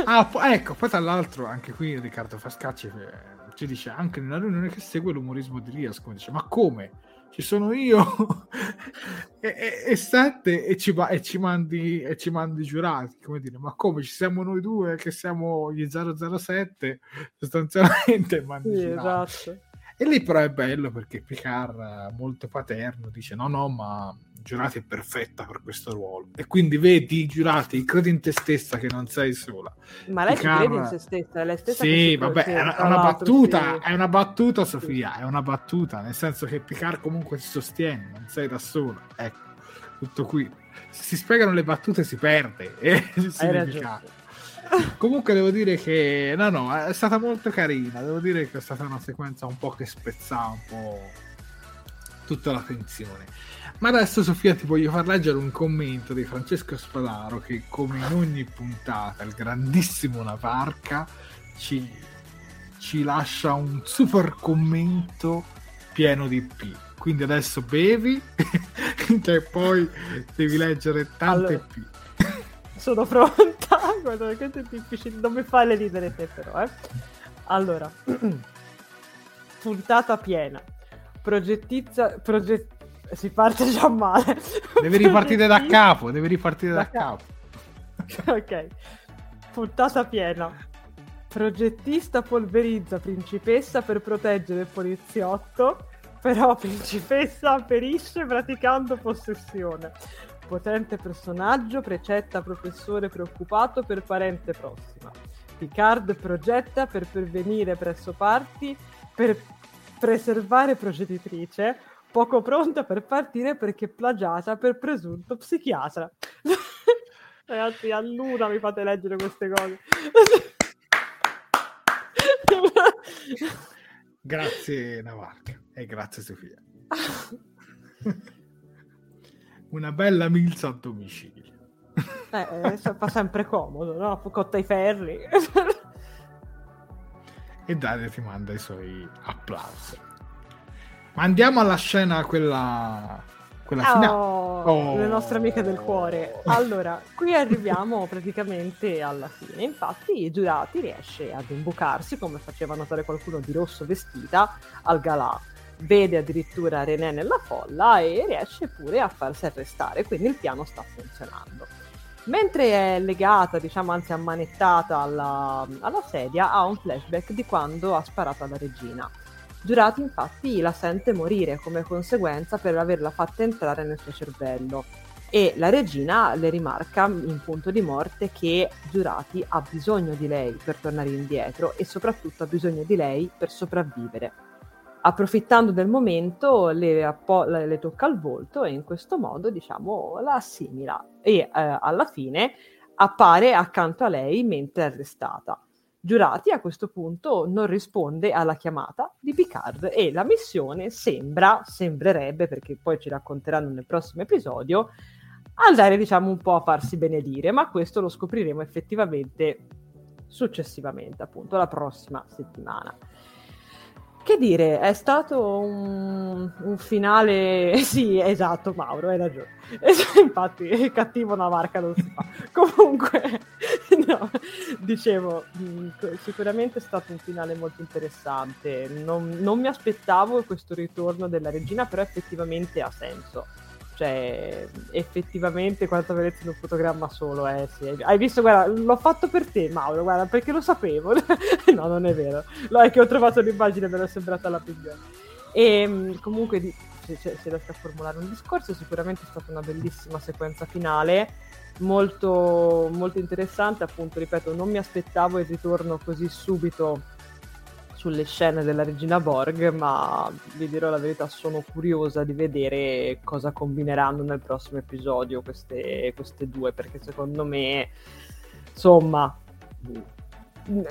ah, po- ecco, poi tra l'altro anche qui Riccardo Fascacci eh, ci dice anche nella riunione che segue l'umorismo di Rias, come dice, ma come? Ci sono io e, e, e, sette e ci, e, ci mandi, e ci mandi giurati, come dire, ma come ci siamo noi due che siamo gli 007 sostanzialmente mandi sì, esatto. E lì però è bello perché Picard molto paterno dice no no ma giurati è perfetta per questo ruolo. E quindi vedi giurati, credi in te stessa che non sei sola. Ma lei ci crede in se stessa, è lei stessa Sì, vabbè, è una, una battuta, sì. è una battuta, Sofia, è una battuta, nel senso che Picard comunque si sostiene, non sei da sola. Ecco, tutto qui. Se si spiegano le battute si perde. Eh, Hai ragione. Comunque devo dire che no, no, è stata molto carina. Devo dire che è stata una sequenza un po' che spezzava un po' tutta la tensione. Ma adesso, Sofia, ti voglio far leggere un commento di Francesco Spadaro che, come in ogni puntata, il grandissimo Navarca ci, ci lascia un super commento pieno di P. Quindi adesso bevi e poi devi leggere tante allora, P. Sono pronta. Guarda, questo è difficile. Non mi fai le ridere te, però. Eh. Allora, puntata piena. Progettizza. Proget... Si parte già male. Devi ripartire da capo. Devi ripartire da, da capo. capo. ok. Puntata piena. Progettista polverizza principessa per proteggere il poliziotto però principessa perisce praticando possessione. Potente personaggio, precetta professore preoccupato per parente prossima. Picard progetta per pervenire presso parti per preservare progenitrice, poco pronta per partire perché plagiata per presunto psichiatra. Ragazzi, a luna mi fate leggere queste cose. grazie Navarca e grazie Sofia. una bella milza a domicilio. Eh, eh, fa sempre comodo, no? Cotta i ferri. e Dario ti manda i suoi applausi. Ma andiamo alla scena quella, quella oh, finale. Oh, le nostre amiche del cuore. Allora, qui arriviamo praticamente alla fine. Infatti, i giurati riesce ad imbucarsi, come faceva notare qualcuno di rosso vestita, al galà vede addirittura René nella folla e riesce pure a farsi arrestare, quindi il piano sta funzionando. Mentre è legata, diciamo anzi ammanettata alla, alla sedia, ha un flashback di quando ha sparato alla regina. Giurati infatti la sente morire come conseguenza per averla fatta entrare nel suo cervello e la regina le rimarca in punto di morte che Giurati ha bisogno di lei per tornare indietro e soprattutto ha bisogno di lei per sopravvivere approfittando del momento le, appo- le, tocca al volto e in questo modo diciamo la assimila e eh, alla fine appare accanto a lei mentre è arrestata. Giurati a questo punto non risponde alla chiamata di Picard e la missione sembra, sembrerebbe, perché poi ci racconteranno nel prossimo episodio, andare diciamo un po' a farsi benedire, ma questo lo scopriremo effettivamente successivamente, appunto la prossima settimana. Che dire, è stato un, un finale. Sì, esatto, Mauro, hai ragione. Infatti, cattivo una marca non si fa. Comunque, no, dicevo, sicuramente è stato un finale molto interessante. Non, non mi aspettavo questo ritorno della regina, però effettivamente ha senso cioè effettivamente quanta bellezza in un fotogramma solo eh, sì. hai visto guarda l'ho fatto per te Mauro guarda perché lo sapevo. No non è vero. No, è che ho trovato l'immagine me l'è sembrata la migliore e ehm, comunque se, se, se riesco a formulare un discorso sicuramente è stata una bellissima sequenza finale molto, molto interessante appunto ripeto non mi aspettavo il ritorno così subito sulle scene della regina Borg, ma vi dirò la verità, sono curiosa di vedere cosa combineranno nel prossimo episodio queste, queste due, perché secondo me, insomma,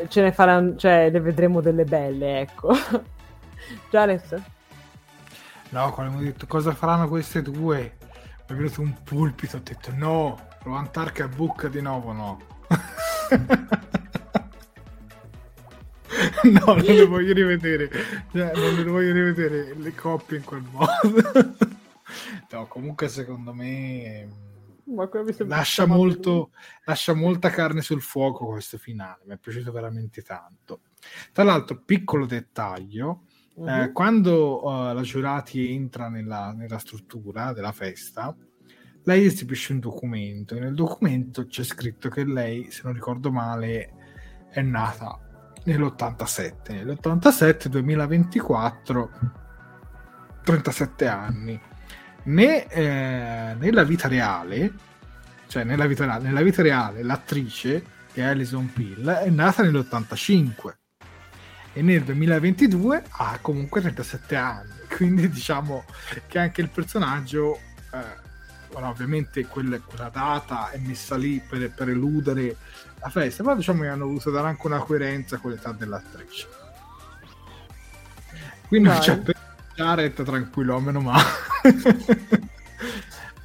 ce ne faranno, cioè, ne vedremo delle belle, ecco. Già No, quando ho detto cosa faranno queste due, mi è venuto un pulpito, ho detto no, Rowan Tark a bucca di nuovo no. no, non le voglio rivedere. Cioè, non le voglio rivedere le coppie in quel modo. no, comunque secondo me lascia, molto, lascia molta carne sul fuoco questo finale. Mi è piaciuto veramente tanto. Tra l'altro, piccolo dettaglio. Uh-huh. Eh, mhm. quando uh, la giurati entra nella, nella struttura della festa, lei esibisce un documento e nel documento c'è scritto che lei, se non ricordo male, è nata nell'87. Nell'87, 2024, 37 anni. né eh, nella vita reale, cioè nella vita, nella vita reale l'attrice, che è Alison Pill, è nata nell'85 e nel 2022 ha comunque 37 anni, quindi diciamo che anche il personaggio... Eh, bueno, ovviamente quella, quella, data è messa lì per, per, eludere la festa, però diciamo che hanno voluto dare anche una coerenza con l'età dell'attrice. Quindi Vai. c'è per Jared tranquillo, meno male.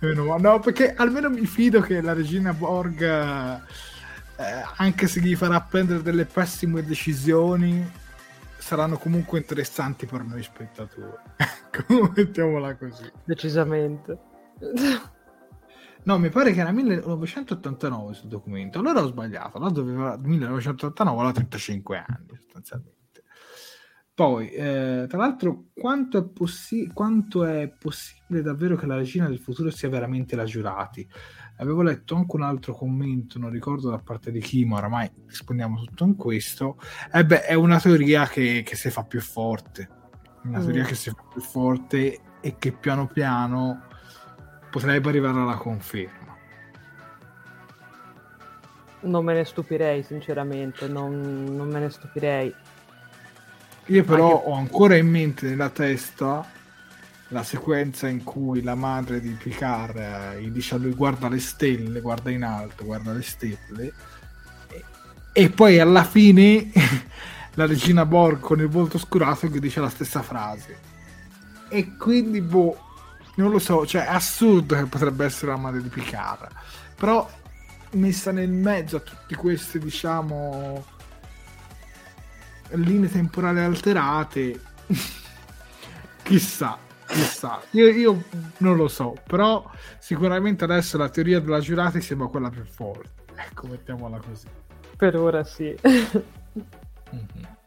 meno male. No, perché almeno mi fido che la regina Borg, eh, anche se gli farà prendere delle pessime decisioni, saranno comunque interessanti per noi spettatori. Mettiamola così. Decisamente. No, mi pare che era 1989 sul documento. Allora ho sbagliato. Là doveva 1989 aveva 35 anni sostanzialmente. Poi, eh, tra l'altro, quanto è, possi- quanto è, possibile davvero che la regina del futuro sia veramente la giurati? Avevo letto anche un altro commento, non ricordo da parte di chi, ma oramai rispondiamo tutto in questo. Eh beh, è una teoria che, che si fa più forte. Una teoria mm. che si fa più forte e che piano piano potrebbe arrivare alla conferma. Non me ne stupirei, sinceramente, non, non me ne stupirei. Io però Anche... ho ancora in mente nella testa la sequenza in cui la madre di Picard eh, dice a lui guarda le stelle, guarda in alto, guarda le stelle e, e poi alla fine la regina Borg con il volto oscurato gli dice la stessa frase e quindi boh non lo so, cioè è assurdo che potrebbe essere la madre di Picard, però messa nel mezzo a tutte queste, diciamo, linee temporali alterate, chissà, chissà, io, io, non lo so, però sicuramente adesso la teoria della giurata sembra quella più forte, ecco, mettiamola così. Per ora sì. mm-hmm.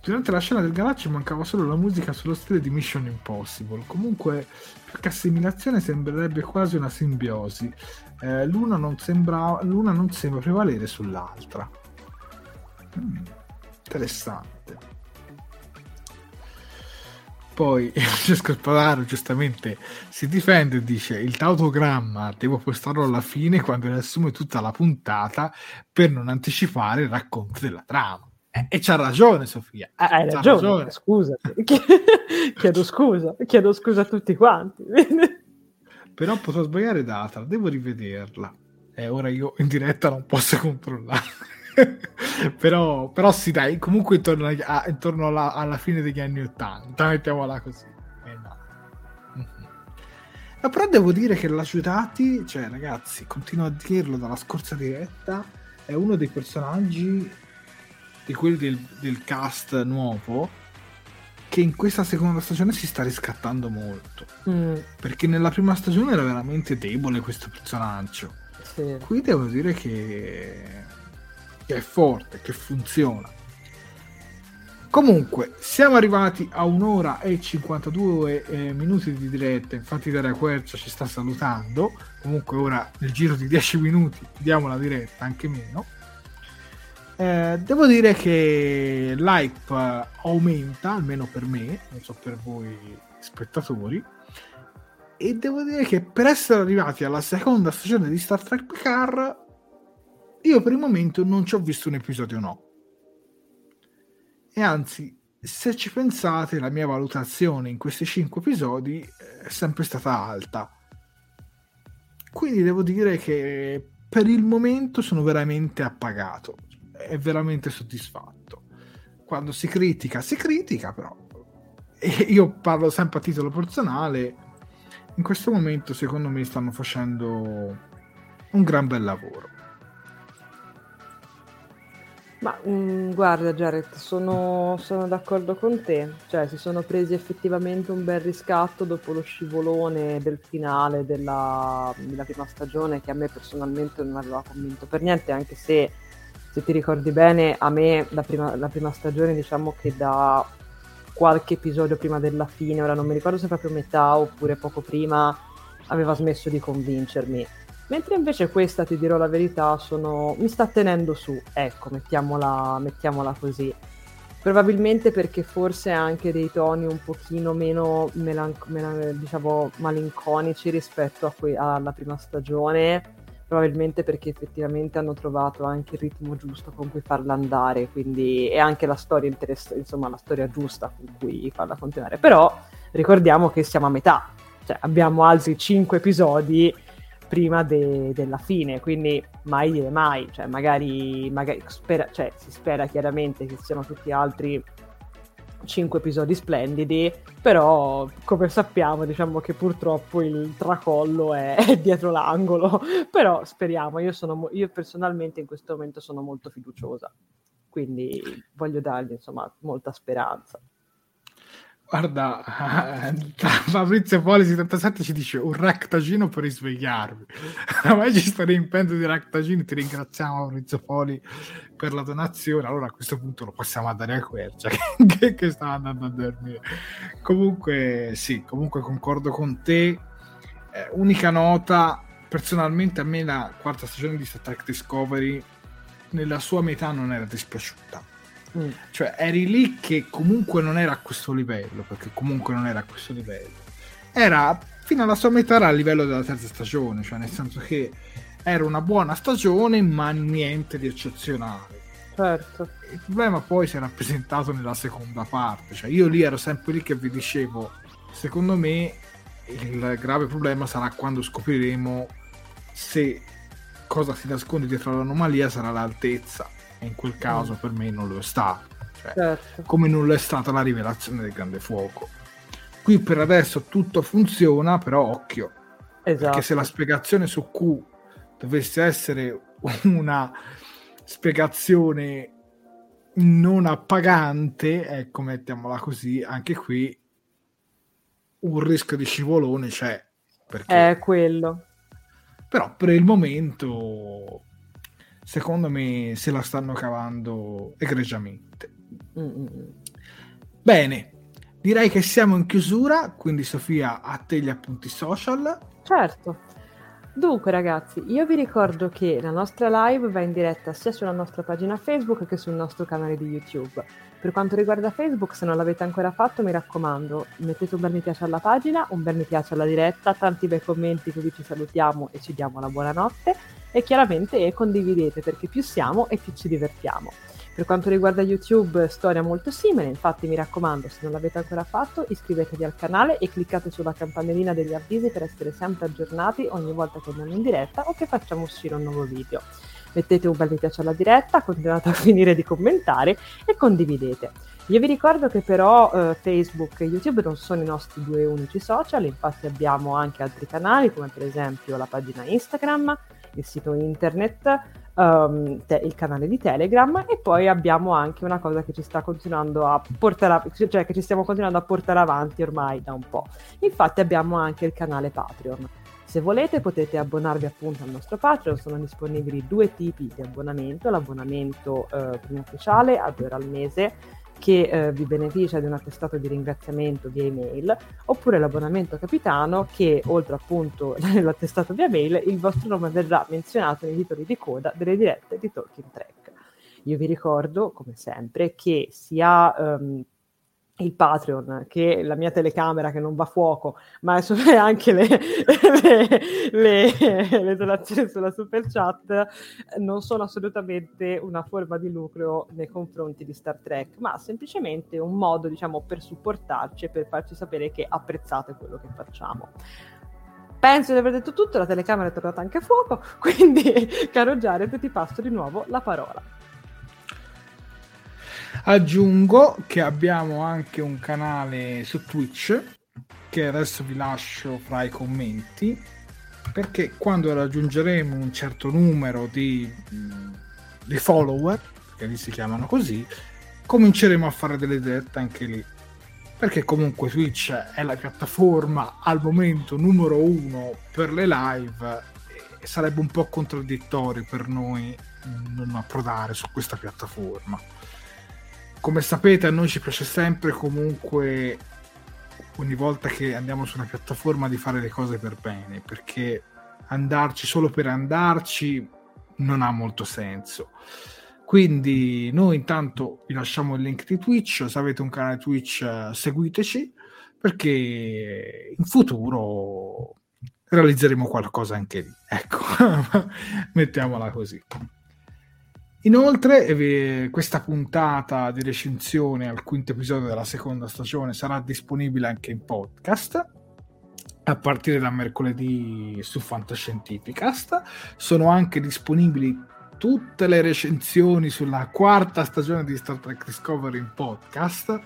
Durante la scena del Galaccio mancava solo la musica sullo stile di Mission Impossible. Comunque, più che assimilazione sembrerebbe quasi una simbiosi. Eh, l'una, non sembra, l'una non sembra prevalere sull'altra. Mm, interessante. Poi Francesco Spadaro giustamente si difende e dice il tautogramma devo postarlo alla fine quando riassume tutta la puntata per non anticipare il racconto della trama. Eh, e c'ha ragione Sofia. Eh, hai ragione, ragione. scusa. chiedo scusa, chiedo scusa a tutti quanti. Però potrò sbagliare data, devo rivederla. E eh, ora io in diretta non posso controllare. però, però sì, dai, comunque intorno, a, intorno alla, alla, fine degli anni Ottanta, mettiamola così. Eh, no. Mm-hmm. No, però devo dire che l'Aiutati, cioè ragazzi, continuo a dirlo dalla scorsa diretta, è uno dei personaggi di quelli del, del cast nuovo che in questa seconda stagione si sta riscattando molto. Mm. Perché nella prima stagione era veramente debole questo personaggio. Sì. Qui devo dire che, che è forte, che funziona. Comunque, siamo arrivati a un'ora e 52 eh, minuti di diretta. Infatti, Daria Quercia ci sta salutando. Comunque, ora nel giro di 10 minuti diamo la diretta, anche meno. Eh, devo dire che l'hype aumenta, almeno per me, non so per voi spettatori, e devo dire che per essere arrivati alla seconda stagione di Star Trek Picard, io per il momento non ci ho visto un episodio no. E anzi, se ci pensate, la mia valutazione in questi cinque episodi è sempre stata alta. Quindi devo dire che per il momento sono veramente appagato è veramente soddisfatto. Quando si critica, si critica, però. E io parlo sempre a titolo personale. In questo momento, secondo me, stanno facendo un gran bel lavoro. Ma mh, mm, guarda Jared, sono, sono, d'accordo con te, cioè si sono presi effettivamente un bel riscatto dopo lo scivolone del finale della, della prima stagione che a me personalmente non aveva convinto per niente, anche se se ti ricordi bene, a me la prima, la prima stagione, diciamo che da qualche episodio prima della fine, ora non mi ricordo se proprio metà oppure poco prima, aveva smesso di convincermi. Mentre invece questa, ti dirò la verità, sono... mi sta tenendo su, ecco, mettiamola, mettiamola così. probabilmente perché forse ha anche dei toni un pochino meno melan- melan- diciamo malinconici rispetto que- alla prima stagione probabilmente perché effettivamente hanno trovato anche il ritmo giusto con cui farla andare quindi è anche la storia interess- insomma la storia giusta con cui farla continuare. Però ricordiamo che siamo a metà cioè abbiamo altri 5 episodi prima de- della fine, quindi mai dire mai, cioè magari, magari spera, cioè, si spera chiaramente che siano tutti altri cinque episodi splendidi, però come sappiamo diciamo che purtroppo il tracollo è, è dietro l'angolo, però speriamo, io, sono, io personalmente in questo momento sono molto fiduciosa, quindi voglio dargli insomma molta speranza. Guarda, Fabrizio Poli 77 ci dice un ractagino per risvegliarvi. Ormai ci sto riempendo di ractagini, ti ringraziamo Fabrizio Poli per la donazione. Allora a questo punto lo possiamo dare a Quercia che, che sta andando a dormire. Comunque sì, comunque concordo con te. Eh, unica nota, personalmente a me la quarta stagione di Star Trek Discovery nella sua metà non era dispiaciuta Mm. Cioè, eri lì che comunque non era a questo livello, perché comunque non era a questo livello. Era fino alla sua metà era a livello della terza stagione, cioè nel senso che era una buona stagione, ma niente di eccezionale. Certo. Il problema poi si è rappresentato nella seconda parte, cioè io lì ero sempre lì che vi dicevo, secondo me il grave problema sarà quando scopriremo se cosa si nasconde dietro l'anomalia sarà l'altezza e in quel caso per me non lo è stato. Cioè, certo. Come non lo è stata la rivelazione del grande fuoco. Qui per adesso tutto funziona, però occhio. Esatto. Perché se la spiegazione su Q dovesse essere una spiegazione non appagante, ecco, mettiamola così, anche qui un rischio di scivolone c'è. Perché... È quello. Però per il momento secondo me se la stanno cavando egregiamente. Mm-mm. Bene, direi che siamo in chiusura, quindi Sofia, a te gli appunti social. Certo. Dunque ragazzi, io vi ricordo che la nostra live va in diretta sia sulla nostra pagina Facebook che sul nostro canale di YouTube. Per quanto riguarda Facebook, se non l'avete ancora fatto, mi raccomando, mettete un bel mi piace alla pagina, un bel mi piace alla diretta, tanti bei commenti così ci salutiamo e ci diamo la buonanotte e chiaramente condividete perché più siamo e più ci divertiamo. Per quanto riguarda YouTube, storia molto simile, infatti mi raccomando, se non l'avete ancora fatto, iscrivetevi al canale e cliccate sulla campanellina degli avvisi per essere sempre aggiornati ogni volta che andiamo in diretta o che facciamo uscire un nuovo video. Mettete un bel mi piace alla diretta, continuate a finire di commentare e condividete. Io vi ricordo che però eh, Facebook e YouTube non sono i nostri due unici social, infatti abbiamo anche altri canali come per esempio la pagina Instagram, il sito internet, um, te- il canale di Telegram e poi abbiamo anche una cosa che ci sta continuando a portare, a- cioè che ci stiamo continuando a portare avanti ormai da un po'. Infatti abbiamo anche il canale Patreon. Se volete potete abbonarvi appunto al nostro Patreon, sono disponibili due tipi di abbonamento, l'abbonamento eh, ufficiale a 2 euro al mese che eh, vi beneficia di un attestato di ringraziamento via email, oppure l'abbonamento capitano che oltre appunto all'attestato via mail il vostro nome verrà menzionato nei titoli di coda delle dirette di Talking Track. Io vi ricordo, come sempre, che sia um, il Patreon, che la mia telecamera che non va a fuoco, ma anche le, le, le, le, donazioni sulla super chat non sono assolutamente una forma di lucro nei confronti di Star Trek, ma semplicemente un modo, diciamo, per supportarci e per farci sapere che apprezzate quello che facciamo. Penso di aver detto tutto, la telecamera è tornata anche a fuoco, quindi caro Jared ti passo di nuovo la parola. Aggiungo che abbiamo anche un canale su Twitch che adesso vi lascio fra i commenti perché quando raggiungeremo un certo numero di, di follower, che lì si chiamano così, cominceremo a fare delle dirette anche lì. Perché comunque Twitch è la piattaforma al momento numero uno per le live e sarebbe un po' contraddittorio per noi non approdare su questa piattaforma come sapete a noi ci piace sempre comunque ogni volta che andiamo su una piattaforma di fare le cose per bene perché andarci solo per andarci non ha molto senso Quindi noi intanto vi lasciamo il link di Twitch, se avete un canale Twitch eh, seguiteci perché in futuro realizzeremo qualcosa anche lì. Ecco, mettiamola così. Inoltre, questa puntata di recensione al quinto episodio della seconda stagione sarà disponibile anche in podcast a partire da mercoledì su Fantascientificast. Sono anche disponibili tutte le recensioni sulla quarta stagione di Star Trek Discovery in podcast.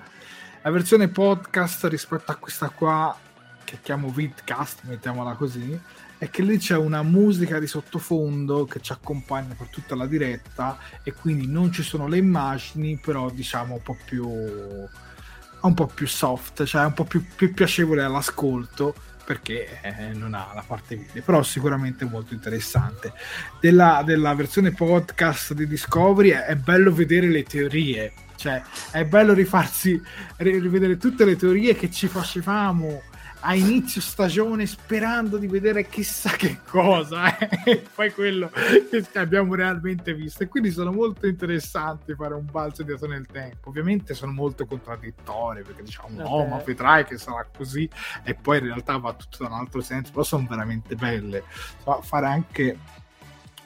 La versione podcast rispetto a questa qua, che chiamo vidcast, mettiamola così, è che lì c'è una musica di sottofondo che ci accompagna per tutta la diretta e quindi non ci sono le immagini, però diciamo un po' più un po' più soft, cioè un po' più, più piacevole all'ascolto perché eh, non ha la parte video, però sicuramente molto interessante. Della, della versione podcast di Discovery è, è bello vedere le teorie, cioè è bello rifarsi, rivedere tutte le teorie che ci facevamo a inizio stagione sperando di vedere chissà che cosa eh? e poi quello che abbiamo realmente visto. E quindi sono molto interessanti fare un balzo dietro nel tempo. Ovviamente sono molto contraddittorie perché diciamo no okay. ma vedrai che sarà così. E poi in realtà va tutto da un altro senso però sono veramente belle. So, fare anche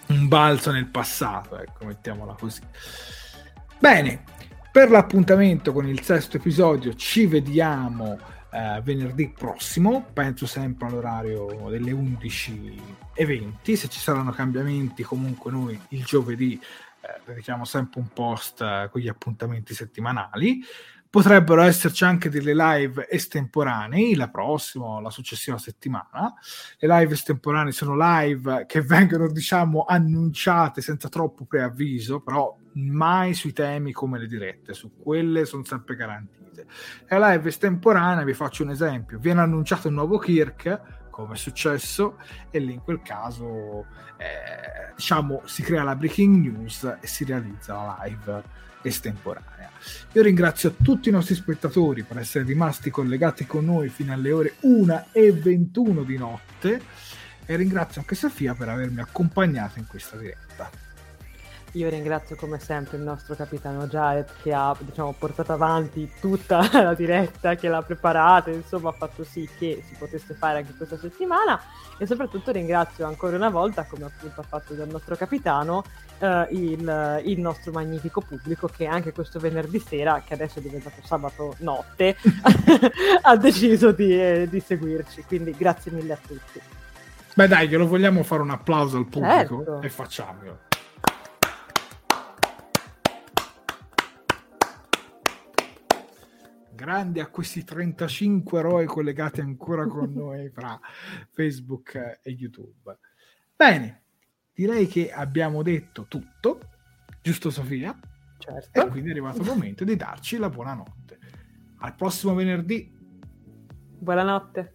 un balzo nel passato ecco mettiamola così. Bene per l'appuntamento con il sesto episodio ci vediamo eh, venerdì prossimo, penso sempre all'orario delle 11.20. Se ci saranno cambiamenti, comunque noi il giovedì eh, sempre un post eh, con gli appuntamenti settimanali. Potrebbero esserci anche delle live estemporanei la prossima o la successiva settimana. Le live estemporanee sono live che vengono, diciamo, annunciate senza troppo preavviso, però mai sui temi come le dirette, su quelle sono sempre garantite. La live estemporanea, vi faccio un esempio, viene annunciato un nuovo Kirk, come è successo, e lì in quel caso, eh, diciamo, si crea la breaking news e si realizza la live estemporanea. Io ringrazio tutti i nostri spettatori per essere rimasti collegati con noi fino alle ore 1 e 21 di notte e ringrazio anche Sofia per avermi accompagnato in questa diretta. Io ringrazio come sempre il nostro capitano Jared che ha diciamo, portato avanti tutta la diretta, che l'ha preparata, insomma ha fatto sì che si potesse fare anche questa settimana e soprattutto ringrazio ancora una volta, come appunto ha fatto dal nostro capitano, eh, il, il, nostro magnifico pubblico che anche questo venerdì sera, che adesso è diventato sabato notte, ha deciso di, eh, di seguirci. Quindi grazie mille a tutti. Beh dai, glielo vogliamo fare un applauso al pubblico certo. e facciamolo. Grandi a questi 35 eroi collegati ancora con noi fra Facebook e YouTube. Bene, direi che abbiamo detto tutto, giusto Sofia? Certo. E quindi è arrivato il momento di darci la buonanotte. Al prossimo venerdì. Buonanotte.